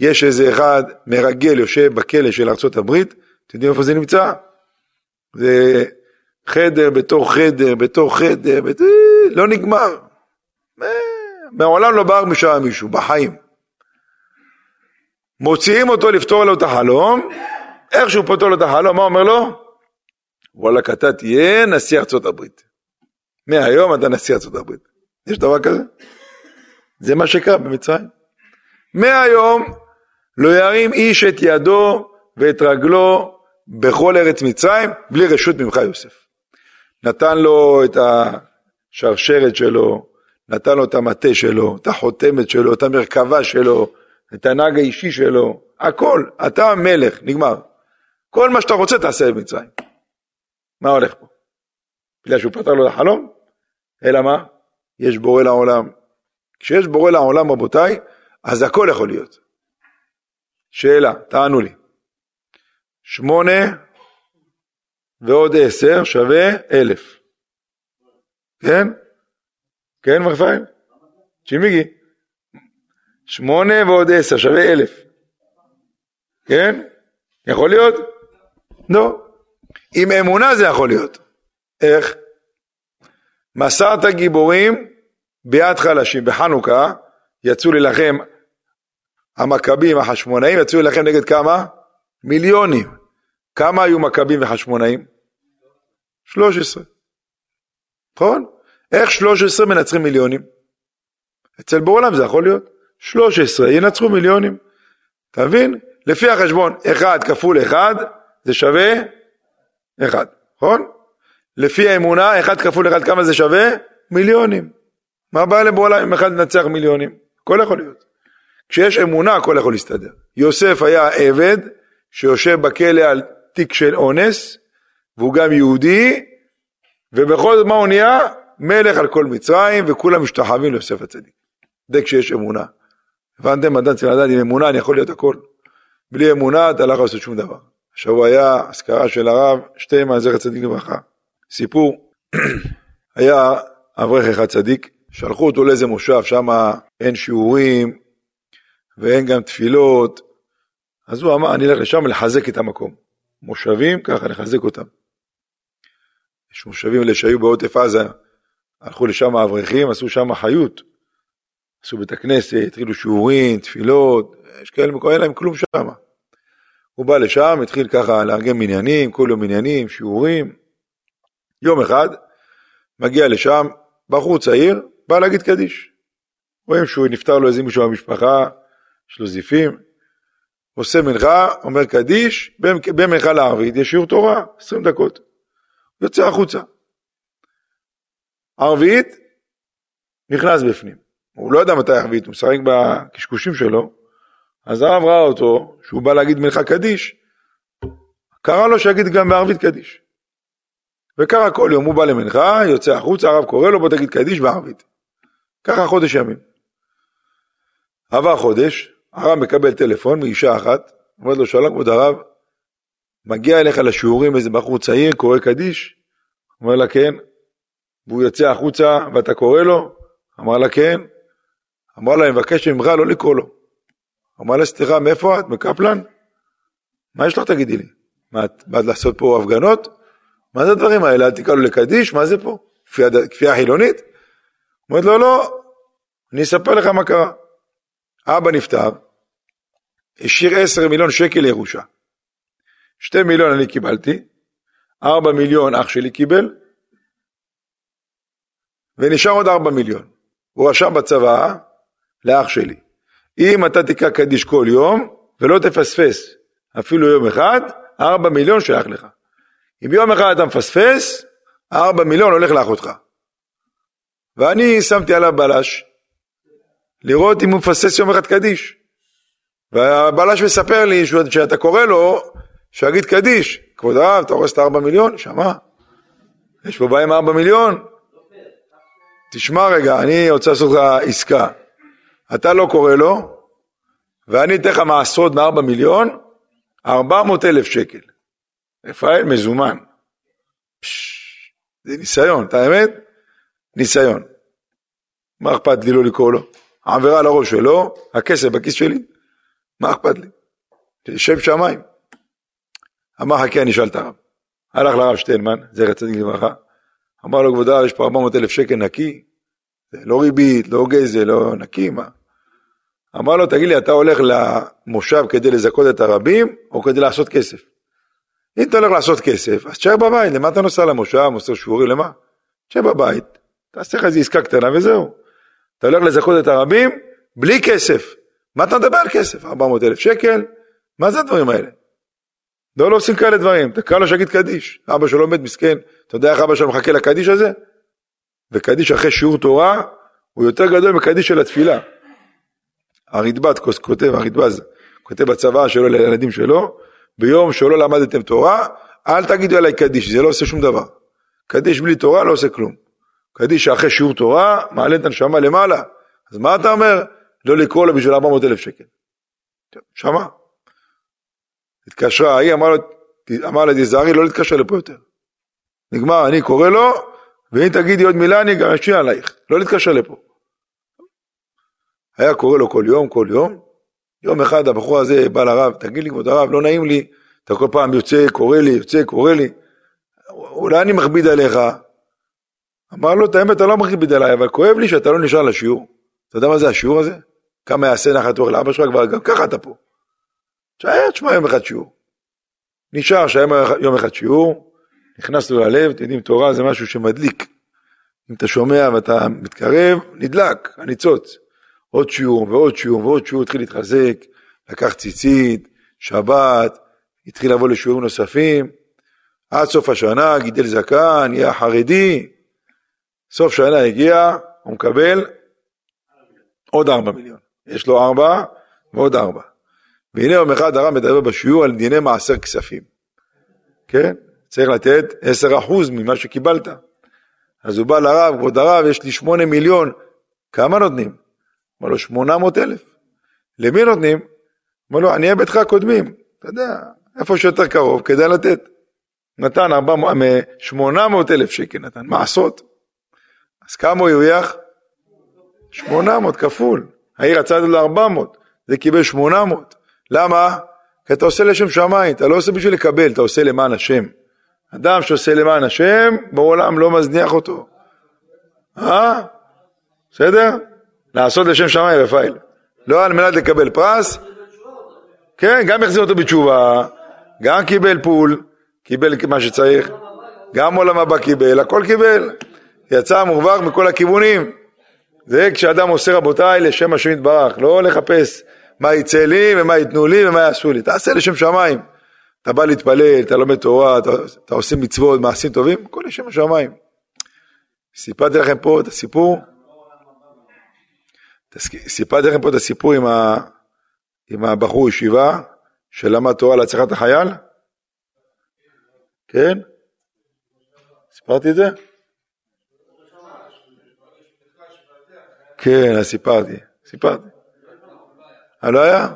Speaker 1: יש איזה אחד מרגל יושב בכלא של ארה"ב, אתם יודעים איפה זה נמצא? זה חדר בתוך חדר, בתוך חדר, בת... לא נגמר. מעולם לא בער משם מישהו, בחיים. מוציאים אותו לפתור לו את החלום, איך שהוא פותר לו את החלום, מה אומר לו? וואלכ, אתה תהיה נשיא ארצות הברית. מהיום אתה נשיא ארצות הברית. יש דבר כזה? זה מה שקרה במצרים. מהיום לא ירים איש את ידו ואת רגלו בכל ארץ מצרים, בלי רשות ממך יוסף. נתן לו את השרשרת שלו, נתן לו את המטה שלו, את החותמת שלו, את המרכבה שלו, את הנהג האישי שלו, הכל, אתה המלך, נגמר. כל מה שאתה רוצה תעשה במצרים. מה הולך פה? בגלל שהוא פתר לו את החלום? אלא מה? יש בורא לעולם. כשיש בורא לעולם, רבותיי, אז הכל יכול להיות. שאלה, תענו לי. שמונה ועוד עשר שווה אלף. כן? כן, מר פייל? צ'ימיגי. שמונה ועוד עשר שווה אלף. כן? יכול להיות? לא. עם אמונה זה יכול להיות. איך? מסרת גיבורים ביד חלשים. בחנוכה יצאו להילחם המכבים, החשמונאים, יצאו להילחם נגד כמה? מיליונים. כמה היו מכבים וחשמונאים? 13. נכון? איך 13 מנצחים מיליונים? אצל בעולם זה יכול להיות. 13 ינצחו מיליונים. אתה מבין? לפי החשבון 1 כפול 1 זה שווה 1, נכון? לפי האמונה 1 כפול 1 כמה זה שווה? מיליונים. מה הבעיה לבעולם אם אחד ינצח מיליונים? הכל יכול להיות. כשיש אמונה הכל יכול להסתדר. יוסף היה עבד שיושב בכלא על תיק של אונס והוא גם יהודי ובכל זאת מה הוא נהיה? מלך על כל מצרים וכולם משתחווים ליוסף הצדיק. זה כשיש אמונה. הבנתם? אדם צריך לדעת עם אמונה אני יכול להיות הכל. בלי אמונה אתה לא יכול לעשות שום דבר. השבוע היה אזכרה של הרב שטיימן זכר צדיק לברכה. סיפור, היה אברך אחד צדיק, שלחו אותו לאיזה מושב, שם אין שיעורים ואין גם תפילות, אז הוא אמר, אני אלך לשם לחזק את המקום. מושבים, ככה לחזק אותם. יש מושבים אלה שהיו בעוטף עזה, הלכו לשם האברכים, עשו שם חיות. עשו בית הכנסת, התחילו שיעורים, תפילות, יש כאלה, אין להם כלום שם. הוא בא לשם, התחיל ככה לארגן מניינים, כל יום מניינים, שיעורים. יום אחד, מגיע לשם, בחור צעיר, בא להגיד קדיש. רואים שהוא נפטר לו איזה מישהו במשפחה, יש לו זיפים, עושה מנחה, אומר קדיש, במנחה לערבית יש שיעור תורה, 20 דקות. יוצא החוצה. ערבית, נכנס בפנים. הוא לא יודע מתי ערבית, הוא משחק בקשקושים שלו, אז הרב ראה אותו, שהוא בא להגיד מנחה קדיש, קרא לו שיגיד גם בערבית קדיש. וככה כל יום הוא בא למנחה, יוצא החוצה, הרב קורא לו בוא תגיד קדיש בערבית. ככה חודש ימים. עבר חודש, הרב מקבל טלפון מאישה אחת, אומרת לו שלום כבוד הרב, מגיע אליך לשיעורים איזה בחור צעיר, קורא קדיש? אומר לה כן. והוא יוצא החוצה ואתה קורא לו? אמר לה כן. אמר לה, אני מבקש ממך לא לקרוא לו. אמר לה, סליחה, מאיפה את? מקפלן? מה יש לך תגידי לי? מה, את באת לעשות פה הפגנות? מה זה הדברים האלה? אל תקרא לו לקדיש? מה זה פה? כפייה חילונית? אומרת לו, לא, אני אספר לך מה קרה. אבא נפטר, השאיר עשר מיליון שקל לירושה. שתי מיליון אני קיבלתי, ארבע מיליון אח שלי קיבל, ונשאר עוד ארבע מיליון. הוא רשם בצבא לאח שלי. אם אתה תקרא קדיש כל יום, ולא תפספס אפילו יום אחד, ארבע מיליון שייך לך. אם יום אחד אתה מפספס, ארבע מיליון הולך לאחותך. ואני שמתי עליו בלש, לראות אם הוא מפסס יום אחד קדיש. והבלש מספר לי שאתה קורא לו, שיגיד קדיש. כבוד הרב, אתה הורס את הארבע מיליון? שמע, יש פה בעיה עם ארבע מיליון? תשמע רגע, אני רוצה לעשות לך עסקה. אתה לא קורא לו, ואני אתן לך מעשרות מארבע מיליון, ארבע מאות אלף שקל. רפאל מזומן. פש, זה ניסיון, אתה האמת? ניסיון. מה אכפת לי לא לקרוא לו? העבירה על הראש שלו, הכסף בכיס שלי, מה אכפת לי? תשב שמיים. אמר חכה אני אשאל את הרב. הלך לרב שטיינמן, זכר צדיק לברכה, אמר לו כבוד הרב יש פה 400 אלף שקל נקי, זה לא ריבית, לא גזל, לא נקי, מה? אמר לו תגיד לי אתה הולך למושב כדי לזכות את הרבים או כדי לעשות כסף? אם אתה הולך לעשות כסף, אז תשאר בבית, למה אתה נוסע למושב, מוסר שיעורי, למה? תשאר בבית, תעשה לך איזה עסקה קטנה וזהו. אתה הולך לזכות את הרבים בלי כסף. מה אתה מדבר על כסף? 400 אלף שקל? מה זה הדברים האלה? לא, לא עושים כאלה דברים. תקרא לו שיגיד קדיש. אבא שלו מת מסכן. אתה יודע איך אבא שלו מחכה לקדיש הזה? וקדיש אחרי שיעור תורה, הוא יותר גדול מקדיש של התפילה. הרדב"ט כותב, הרדב"ז, כותב בצבא שלו לילדים שלו, ביום שלא למדתם תורה, אל תגידו עליי קדיש, זה לא עושה שום דבר. קדיש בלי תורה לא עושה כלום. קדיש אחרי שיעור תורה, מעלה את הנשמה למעלה. אז מה אתה אומר? לא לקרוא לו בשביל 400 אלף שקל. שמע. התקשרה, ההיא אמר לה, תיזהרי, לא להתקשר לפה יותר. נגמר, אני קורא לו, ואם תגידי עוד מילה, אני גם אשמיע עלייך. לא להתקשר לפה. היה קורא לו כל יום, כל יום. יום אחד הבחור הזה בא לרב, תגיד לי, כבוד הרב, לא נעים לי, אתה כל פעם יוצא, קורא לי, יוצא, קורא לי. אולי אני מכביד עליך. אמר לו, את האמת, אתה לא מכביד עליי, אבל כואב לי שאתה לא נשאר לשיעור. אתה יודע מה זה השיעור הזה? כמה יעשה נחת רוח לאבא שלך, כבר גם ככה אתה פה. תשאר, תשמע יום אחד שיעור. נשאר שהיה יום אחד שיעור, נכנסנו ללב, אתם יודעים, תורה זה משהו שמדליק. אם אתה שומע ואתה מתקרב, נדלק, הניצוץ. עוד שיעור ועוד שיעור ועוד שיעור, התחיל להתחזק, לקח ציצית, שבת, התחיל לבוא לשיעורים נוספים, עד סוף השנה, גידל זקן, נהיה חרדי, סוף שנה הגיע, הוא מקבל עוד ארבע מיליון. יש לו ארבע ועוד ארבע. והנה יום אחד הרב מדבר בשיעור על דיני מעשר כספים. כן? צריך לתת עשר אחוז ממה שקיבלת. אז הוא בא לרב, כבוד הרב, יש לי שמונה מיליון, כמה נותנים? אמר לו, שמונה מאות אלף. למי נותנים? אמר לו, עניי ביתך קודמים. אתה יודע, איפה שיותר קרוב, כדאי לתת. נתן שמונה מאות אלף שקל, נתן מעשות. אז כמה הוא הרוויח? שמונה מאות כפול. העיר רצה לתת לו ארבע מאות, זה קיבל שמונה מאות. למה? כי אתה עושה לשם שמיים, אתה לא עושה בשביל לקבל, אתה עושה למען השם. אדם שעושה למען השם, בעולם לא מזניח אותו. אה? בסדר? לעשות לשם שמיים רפאל. לא על מנת לקבל פרס, כן, גם החזיר אותו בתשובה, גם קיבל פול, קיבל מה שצריך, גם עולם הבא קיבל, הכל קיבל. יצא מורווח מכל הכיוונים. זה כשאדם עושה רבותיי לשם השם יתברך, לא לחפש מה יצא לי ומה ייתנו לי ומה יעשו לי. תעשה לשם שמיים. אתה בא להתפלל, אתה לומד תורה, אתה, אתה עושה מצוות, מעשים טובים, הכל לשם השמיים. סיפרתי לכם פה את הסיפור, סיפרתי לכם פה את הסיפור עם, ה, עם הבחור ישיבה שלמד תורה להצלחת החייל? כן? סיפרתי את זה? כן, אז סיפרתי, סיפרתי. אה, לא היה?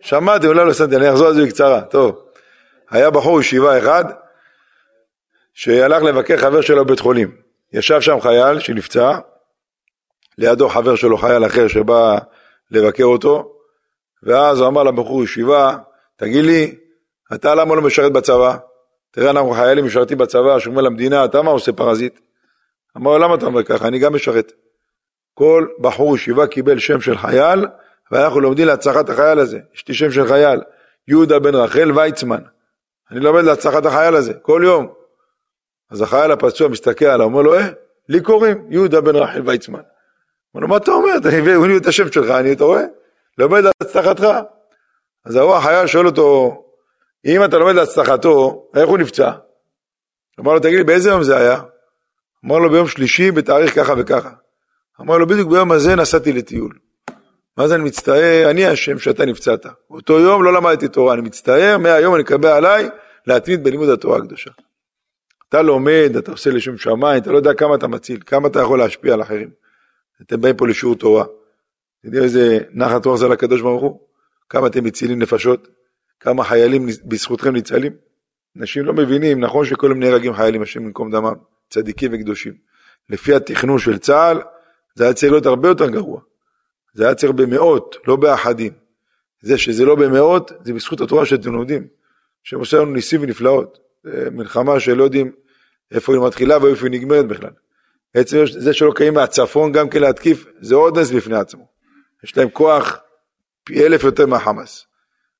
Speaker 1: שמעתי, אולי לא שמתי, אני אחזור על זה בקצרה. טוב, היה בחור ישיבה אחד שהלך לבקר חבר שלו בבית חולים. ישב שם חייל שנפצע, לידו חבר שלו, חייל אחר שבא לבקר אותו, ואז הוא אמר לבחור ישיבה, תגיד לי, אתה למה לא משרת בצבא? תראה, אנחנו חיילים משרתים בצבא, שומר למדינה, אתה מה עושה פרזיט? אמר לו, למה אתה אומר ככה? אני גם משרת. כל בחור ישיבה קיבל שם של חייל, ואנחנו לומדים להצלחת החייל הזה. יש לי שם של חייל, יהודה בן רחל ויצמן. אני לומד להצלחת החייל הזה, כל יום. אז החייל הפצוע מסתכל עליו, אומר לו, אה, לי קוראים יהודה בן רחל ויצמן. אומר לו, מה אתה אומר? הוא לי את השם שלך, אני, אתה רואה? לומד להצלחתך. אז ההוא החייל שואל אותו, אם אתה לומד להצלחתו, איך הוא נפצע? אמר לו, תגיד לי, באיזה יום זה היה? אמר לו, ביום שלישי, בתאריך ככה וככה. אמר לו, בדיוק ביום הזה נסעתי לטיול. מה זה אני מצטער, אני אשם שאתה נפצעת. באותו יום לא למדתי תורה, אני מצטער, מהיום אני אקבל עליי להתמיד בלימוד התורה הקדושה. אתה לומד, אתה עושה לשם שמיים, אתה לא יודע כמה אתה מציל, כמה אתה יכול להשפיע על אחרים. אתם באים פה לשיעור תורה. אתם יודעים איזה נחת רוח זה לקדוש ברוך הוא? כמה אתם מצילים נפשות? כמה חיילים בזכותכם ניצלים? אנשים לא מבינים, נכון שכל הם נהרגים חיילים, השם במקום דמם, צדיקים וקדושים. לפי התכנון של צה"ל, זה היה צריך להיות הרבה יותר גרוע. זה היה צריך במאות, לא באחדים. זה שזה לא במאות, זה בזכות התורה שאתם לומדים, שהם עושה לנו ניסים ונפלאות. מלחמה שלא יודעים איפה היא מתחילה ואיפה היא נגמרת בכלל. עצם זה שלא קיים מהצפון גם כן להתקיף, זה עוד נס בפני עצמו. יש להם כוח פי אלף יותר מהחמאס.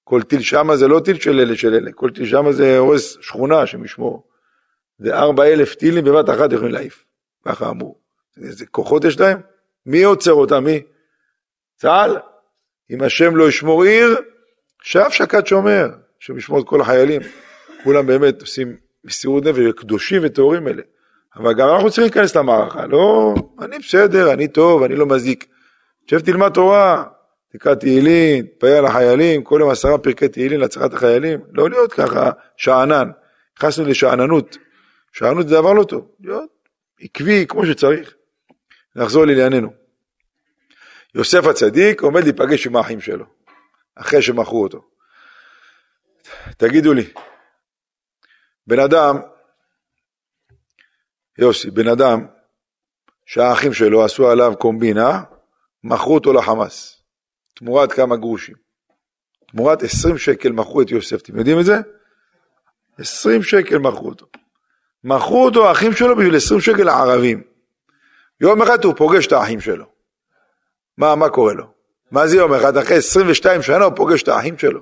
Speaker 1: כל טיל שמה זה לא טיל של אלה של אלה, כל טיל שמה זה הורס שכונה שמשמור. זה ארבע אלף טילים בבת אחת יכולים להעיף, ככה אמרו. איזה כוחות יש להם? מי עוצר אותם? מי? צה"ל. אם השם לא ישמור עיר, שאף שקד שומר, שם ישמור את כל החיילים. כולם באמת עושים מסירות נפש, קדושים וטהורים אלה. אבל גם אנחנו צריכים להיכנס למערכה, לא, אני בסדר, אני טוב, אני לא מזיק. תשב תלמד תורה, תקרא תהילים, תפעל לחיילים, כל יום עשרה פרקי תהילים להצלחת החיילים, לא להיות ככה שאנן, נכנסנו לשאננות, שאננות זה דבר לא טוב, להיות עקבי כמו שצריך. נחזור לענייננו. יוסף הצדיק עומד להיפגש עם האחים שלו, אחרי שמכרו אותו. תגידו לי, בן אדם, יוסי, בן אדם שהאחים שלו עשו עליו קומבינה, מכרו אותו לחמאס, תמורת כמה גרושים. תמורת 20 שקל מכרו את יוסף, אתם יודעים את זה? 20 שקל מכרו אותו. מכרו אותו האחים שלו בשביל 20 שקל הערבים. יום אחד הוא פוגש את האחים שלו. מה, מה קורה לו? מה זה יום אחד? אחרי 22 שנה הוא פוגש את האחים שלו.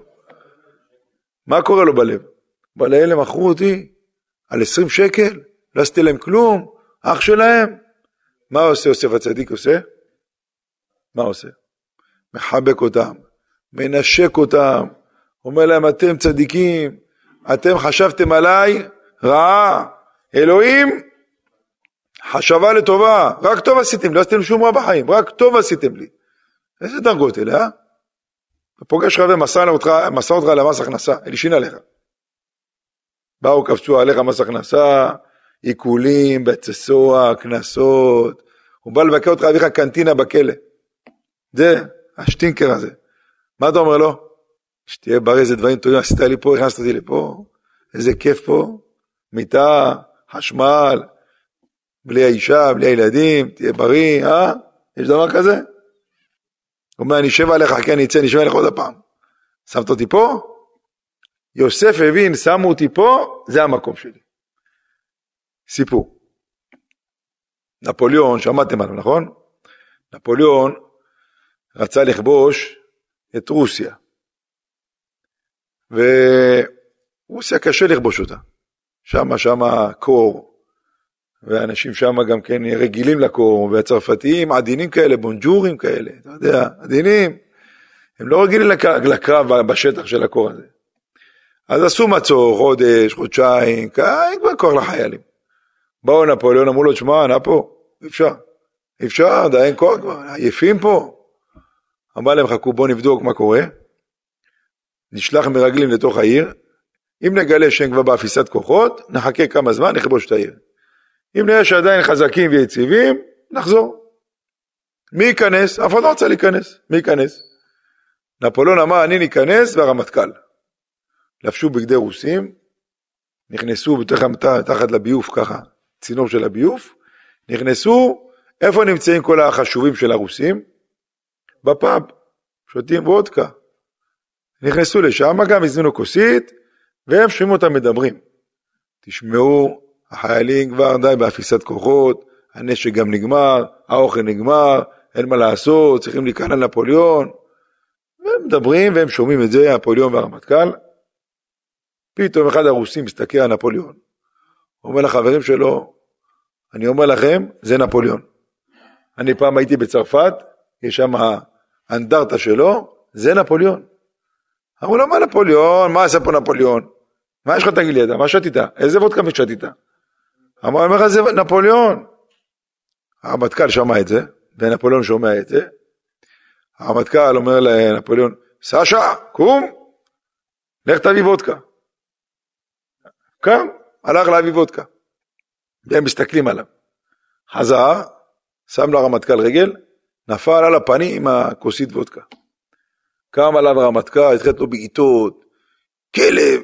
Speaker 1: מה קורה לו בלב? בלב הם מכרו אותי על 20 שקל, לא עשיתי להם כלום, אח שלהם. מה עושה יוסף הצדיק עושה? מה עושה? מחבק אותם, מנשק אותם, אומר להם אתם צדיקים, אתם חשבתם עליי רעה, אלוהים חשבה לטובה, רק טוב עשיתם, לא עשיתם שום רע בחיים, רק טוב עשיתם לי. איזה דרגות אלה, אה? אתה פוגש חבר, מסר אותך, מסר אותך למס הכנסה, הלשין עליך. באו, קפצו עליך מס הכנסה, עיקולים, בית סוהר, קנסות, הוא בא לבקר אותך, לך קנטינה בכלא. זה, השטינקר הזה. מה אתה אומר לו? שתהיה בריא, איזה דברים טובים עשית לי פה, הכנסת אותי לפה, איזה כיף פה, מיטה, חשמל, בלי האישה, בלי הילדים, תהיה בריא, אה? יש דבר כזה? הוא אומר, אני אשב עליך, כן, אני אצא, אני אשב עליך עוד הפעם. שמת אותי פה? יוסף הבין, שמו אותי פה, זה המקום שלי. סיפור. נפוליאון, שמעתם עליו, נכון? נפוליאון רצה לכבוש את רוסיה. ורוסיה קשה לכבוש אותה. שמה, שמה קור, ואנשים שם גם כן רגילים לקור, והצרפתיים עדינים כאלה, בונג'ורים כאלה, אתה יודע, עדינים. הם לא רגילים לקרב בשטח של הקור הזה. אז עשו מצור, חודש, חודשיים, אין כבר כוח לחיילים. באו נפוליאון, אמרו לו, תשמע, נפו, אי אפשר, אי אפשר, די אין כוח כבר, עייפים פה. אמר להם, חכו, בואו נבדוק מה קורה. נשלח מרגלים לתוך העיר, אם נגלה שהם כבר באפיסת כוחות, נחכה כמה זמן, נכבוש את העיר. אם נראה שעדיין חזקים ויציבים, נחזור. מי ייכנס? אף אחד לא רוצה להיכנס. מי ייכנס? נפוליאון אמר, אני ניכנס והרמטכ"ל. לבשו בגדי רוסים, נכנסו תחת לביוף ככה, צינור של הביוף, נכנסו, איפה נמצאים כל החשובים של הרוסים? בפאב, שותים וודקה. נכנסו לשם, גם הזמינו כוסית, והם שומעים אותם מדברים. תשמעו, החיילים כבר די באפיסת כוחות, הנשק גם נגמר, האוכל נגמר, אין מה לעשות, צריכים להיכנע לנפוליאון. והם מדברים והם שומעים את זה, נפוליאון והרמטכ"ל. פתאום אחד הרוסים מסתכל על נפוליאון. הוא אומר לחברים שלו, אני אומר לכם, זה נפוליאון. אני פעם הייתי בצרפת, יש שם האנדרטה שלו, זה נפוליאון. אמרו לו, מה נפוליאון? מה עשה פה נפוליאון? מה יש לך תגיד לי, אתה, מה שתית? איזה וודקה שתית? אמר, אני אומר לך, זה נפוליאון. הרמטכ"ל שמע את זה, ונפוליאון שומע את זה. הרמטכ"ל אומר לנפוליאון, סשה, קום, לך תביא וודקה. קם, הלך להביא וודקה. והם מסתכלים עליו. חזר, שם לרמטכ"ל רגל, נפל על הפנים עם הכוסית וודקה. קם עליו הרמטכ"ל, התחיל לו בעיטות, כלב,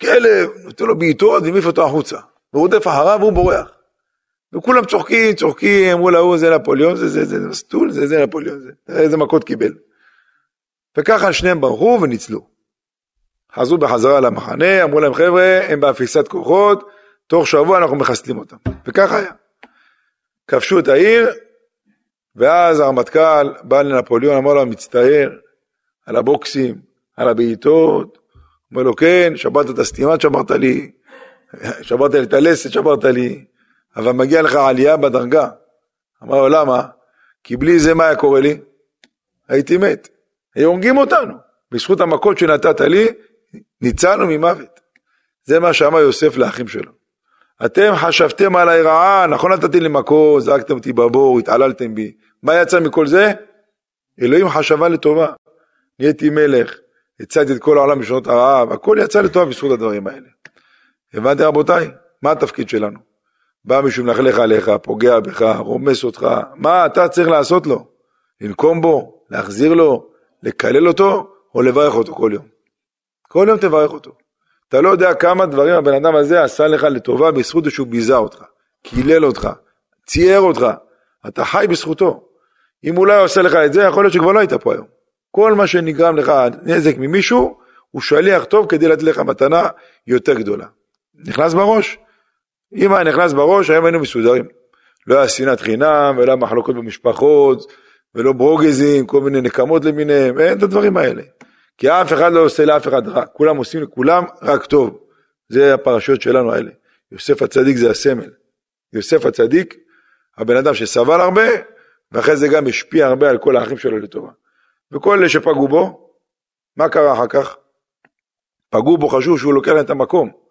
Speaker 1: כלב, נותן לו בעיטות והעיף אותו החוצה. והוא רודף אחריו והוא בורח. וכולם צוחקים, צוחקים, אמרו להוא זה נפוליאון, זה זה זה מסטול, זה זה נפוליאון, זה, איזה מכות קיבל. וככה שניהם ברחו וניצלו. חזרו בחזרה למחנה, אמרו להם חבר'ה, הם באפיסת כוחות, תוך שבוע אנחנו מחסלים אותם. וככה היה. כבשו את העיר, ואז הרמטכ"ל בא לנפוליאון, אמר לו, מצטער על הבוקסים, על הבעיטות, אומר לו, כן, שברת את הסתימה, שברת לי, שברת לי את הלסת, שברת לי, אבל מגיע לך עלייה בדרגה. אמר לו, למה? כי בלי זה מה היה קורה לי? הייתי מת. היו הורגים אותנו. בזכות המכות שנתת לי, ניצלנו ממוות. זה מה שאמר יוסף לאחים שלו. אתם חשבתם עליי רעה, נכון נתתי לי מכות, זרקתם אותי בבור, התעללתם בי. מה יצא מכל זה? אלוהים חשבה לטובה. נהייתי מלך, הצעתי את כל העולם בשנות הרעב, הכל יצא לטובה בזכות הדברים האלה. הבנתם רבותיי? מה התפקיד שלנו? בא מישהו מלכלך עליך, פוגע בך, רומס אותך, מה אתה צריך לעשות לו? לנקום בו, להחזיר לו, לקלל אותו, או לברך אותו כל יום? כל יום תברך אותו. אתה לא יודע כמה דברים הבן אדם הזה עשה לך לטובה בזכות שהוא ביזה אותך, קילל אותך, צייר אותך, אתה חי בזכותו. אם הוא לא היה עושה לך את זה, יכול להיות שכבר לא היית פה היום. כל מה שנגרם לך נזק ממישהו, הוא שליח טוב כדי לתת לך מתנה יותר גדולה. נכנס בראש? אם היה נכנס בראש, היום היינו מסודרים. לא היה שנאת חינם, ולא מחלוקות במשפחות, ולא ברוגזים, כל מיני נקמות למיניהם, אין את הדברים האלה. כי אף אחד לא עושה לאף אחד רע, כולם עושים לכולם רק טוב. זה הפרשיות שלנו האלה. יוסף הצדיק זה הסמל. יוסף הצדיק, הבן אדם שסבל הרבה, ואחרי זה גם השפיע הרבה על כל האחים שלו לטובה. וכל אלה שפגעו בו, מה קרה אחר כך? פגעו בו, חשוב שהוא לוקח להם את המקום.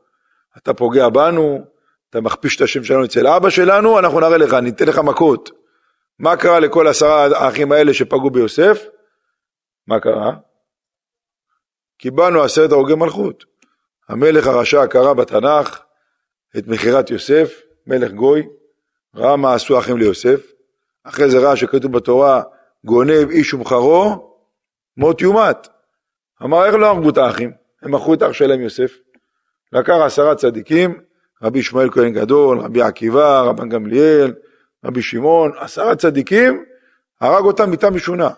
Speaker 1: אתה פוגע בנו, אתה מכפיש את השם שלנו אצל אבא שלנו, אנחנו נראה לך, ניתן לך מכות. מה קרה לכל עשרה האחים האלה שפגעו ביוסף? מה קרה? קיבלנו עשרת הרוגי מלכות. המלך הרשע קרא בתנ"ך את מכירת יוסף, מלך גוי, ראה מה עשו האחים ליוסף, אחרי זה ראה שכתוב בתורה, גונב איש ומכרו, מות יומת. אמר, איך לא הרגו את האחים? הם מכרו את אח שלהם יוסף. לקח עשרה צדיקים, רבי ישמעאל כהן גדול, רבי עקיבא, רבן גמליאל, רבי שמעון, עשרה צדיקים, הרג אותם מיתה משונה.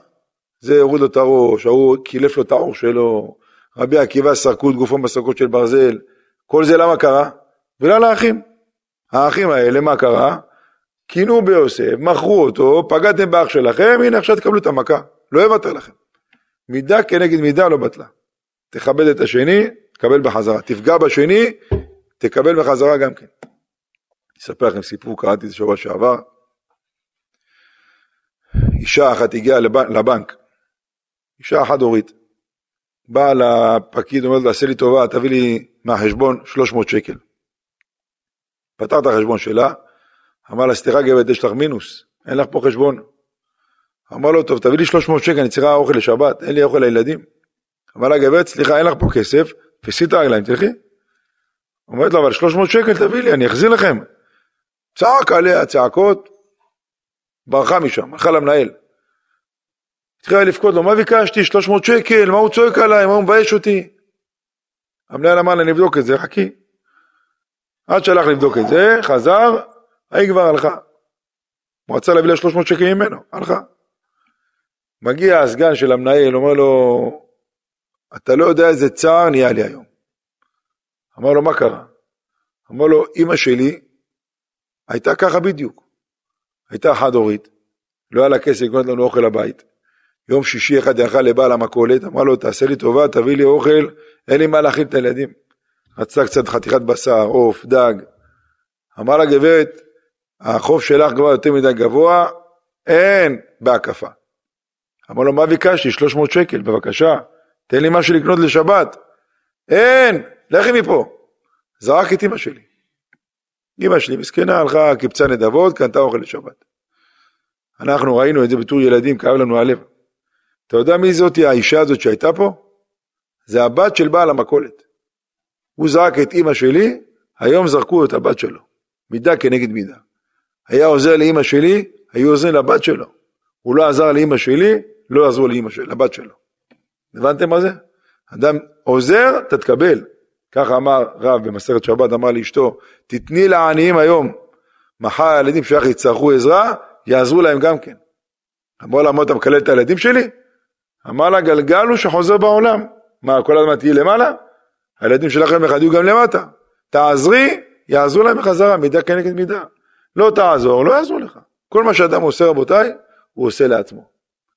Speaker 1: זה הוריד לו את הראש, ההוא קילף לו את העור שלו, רבי עקיבא סרקו את גופו בסרקות של ברזל. כל זה למה קרה? בגלל האחים. האחים האלה, מה קרה? קינו ביוסף, מכרו אותו, פגעתם באח שלכם, הנה עכשיו תקבלו את המכה. לא יוותר לכם. מידה כנגד מידה לא בטלה. תכבד את השני, תקבל בחזרה. תפגע בשני, תקבל בחזרה גם כן. אספר לכם סיפור, קראתי את זה שבוע שעבר. אישה אחת הגיעה לבנק, אישה אחת הורית. באה לפקיד, אומרת לו, עשה לי טובה, תביא לי מהחשבון 300 שקל. פתר את החשבון שלה, אמר לה, סליחה גברת, יש לך מינוס, אין לך פה חשבון. אמר לו, טוב, תביא לי 300 שקל, אני צריכה אוכל לשבת, אין לי אוכל לילדים. אמר לה, גברת, סליחה, אין לך פה כסף, תפסי את הרגליים, תלכי. אומרת לו, אבל 300 שקל תביא לי, אני אחזיר לכם. צעק עליה צעקות, ברחה משם, הלכה למנהל. התחילה לבכות לו, מה ביקשתי? 300 שקל, מה הוא צועק עליי? מה הוא מבייש אותי? המנהל אמר לה, נבדוק את זה, חכי. עד שהלך לבדוק את זה, חזר, ההיא כבר הלכה. הוא רצה להביא לה 300 שקל ממנו, הלכה. מגיע הסגן של המנהל, אומר לו, אתה לא יודע איזה צער נהיה לי היום. אמר לו, מה קרה? אמר לו, אמא שלי הייתה ככה בדיוק. הייתה חד-הורית, לא היה לה כסף לקנות לנו אוכל לבית. יום שישי אחד יכל לבעל המכולת, אמר לו, תעשה לי טובה, תביא לי אוכל, אין לי מה להכין את הילדים. רצתה קצת חתיכת בשר, עוף, דג. אמר לה, גברת, החוף שלך כבר יותר מדי גבוה, אין בהקפה. אמר לו, מה ביקשתי? 300 שקל, בבקשה, תן לי משהו לקנות לשבת. אין, לכי מפה. זרק את אמא שלי. אמא שלי מסכנה, הלכה, קיבצה נדבות, קנתה אוכל לשבת. אנחנו ראינו את זה בתור ילדים, כאב לנו הלב. אתה יודע מי זאתי האישה הזאת שהייתה פה? זה הבת של בעל המכולת. הוא זרק את אימא שלי, היום זרקו את הבת שלו. מידה כנגד מידה. היה עוזר לאימא שלי, היו עוזרים לבת שלו. הוא לא עזר לאימא שלי, לא עזרו לאימא שלי, לבת שלו. הבנתם מה זה? אדם עוזר, אתה תקבל. ככה אמר רב במסכת שבת, אמר לאשתו, תתני לעניים היום. מחר הילדים שלך יצטרכו עזרה, יעזרו להם גם כן. אמר לה, אתה מקלל את הילדים שלי? אמר לה, גלגל הוא שחוזר בעולם. מה, כל הזמן תהיי למעלה? הילדים שלכם אחד יהיו גם למטה. תעזרי, יעזרו להם בחזרה, מידה כנגד מידה. לא תעזור, לא יעזרו לך. כל מה שאדם עושה, רבותיי, הוא עושה לעצמו.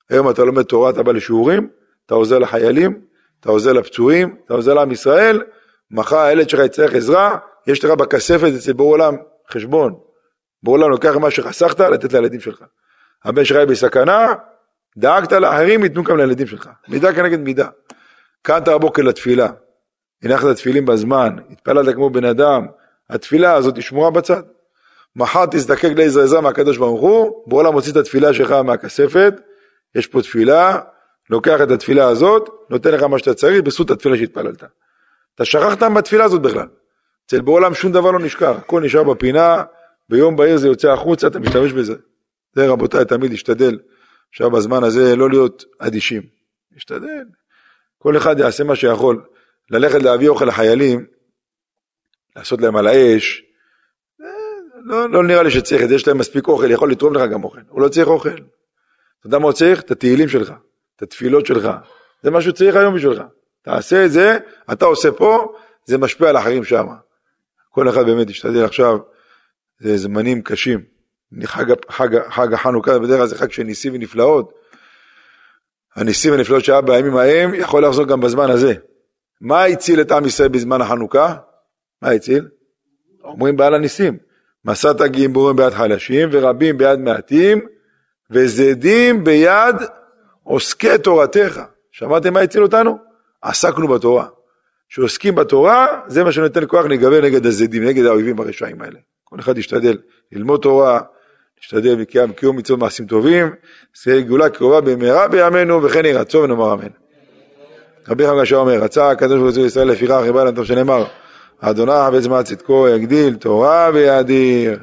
Speaker 1: היום אתה לומד תורה, אתה בא לשיעורים, אתה עוזר לחיילים, אתה עוזר לפצועים, אתה עוזר לעם ישראל, מחר הילד שלך יצטרך עזרה, יש לך בכספת אצל בור עולם חשבון. בור עולם לוקח מה שחסכת, לתת לילדים שלך. הבן שלך בסכנה, דאגת לאחרים, ייתנו גם לילדים שלך. מידה כנגד מידה. קמת הבוקר לתפילה, הנחת תפילין בזמן, התפללת כמו בן אדם, התפילה הזאת שמורה בצד. מחר תזדקק לעזר עזרה מהקדוש ברוך הוא, בעולם מוציא את התפילה שלך מהכספת, יש פה תפילה, לוקח את התפילה הזאת, נותן לך מה שאתה צריך, בזכות התפילה שהתפללת. אתה שכחת מהתפילה הזאת בכלל. אצל בעולם שום דבר לא נשכח, הכל נשאר בפינה, ביום בהיר זה יוצא החוצה, אתה משתמש בזה. זה רבותיי, תמיד להשתדל, עכשיו בזמן הזה לא להיות אדישים. להשתדל. כל אחד יעשה מה שיכול. ללכת להביא אוכל לחיילים, לעשות להם על האש, לא, לא נראה לי שצריך את זה, יש להם מספיק אוכל, יכול לתרום לך גם אוכל. הוא לא צריך אוכל. אתה יודע מה הוא צריך? את התהילים שלך, את התפילות שלך. זה מה שהוא צריך היום בשבילך. תעשה את זה, אתה עושה פה, זה משפיע על אחרים שם. כל אחד באמת ישתדל עכשיו, זה זמנים קשים. חג, חג, חג החנוכה בדרך כלל זה חג של ניסים ונפלאות. הניסים והנפלאות שהיה בימים ההם יכול לחזור גם בזמן הזה. מה הציל את עם ישראל בזמן החנוכה? מה הציל? אומרים בעל הניסים. מסעת גיבורים ביד חלשים ורבים ביד מעטים וזדים ביד עוסקי תורתך. שמעתם מה הציל אותנו? עסקנו בתורה. שעוסקים בתורה, זה מה שנותן כוח להיגבר נגד הזדים, נגד האויבים הרשעים האלה. כל אחד ישתדל ללמוד תורה, להשתדל בקיום קיום מצוות מעשים טובים, שיהיה גאולה קרובה במהרה בימינו, וכן יהי רצון ונאמר אמן. רבי חגשה אומר, רצה הקדוש ברוך הוא ישראל לפיכך ריבה טוב שנאמר, אדוני מה צדקו יגדיל תורה ויאדיר.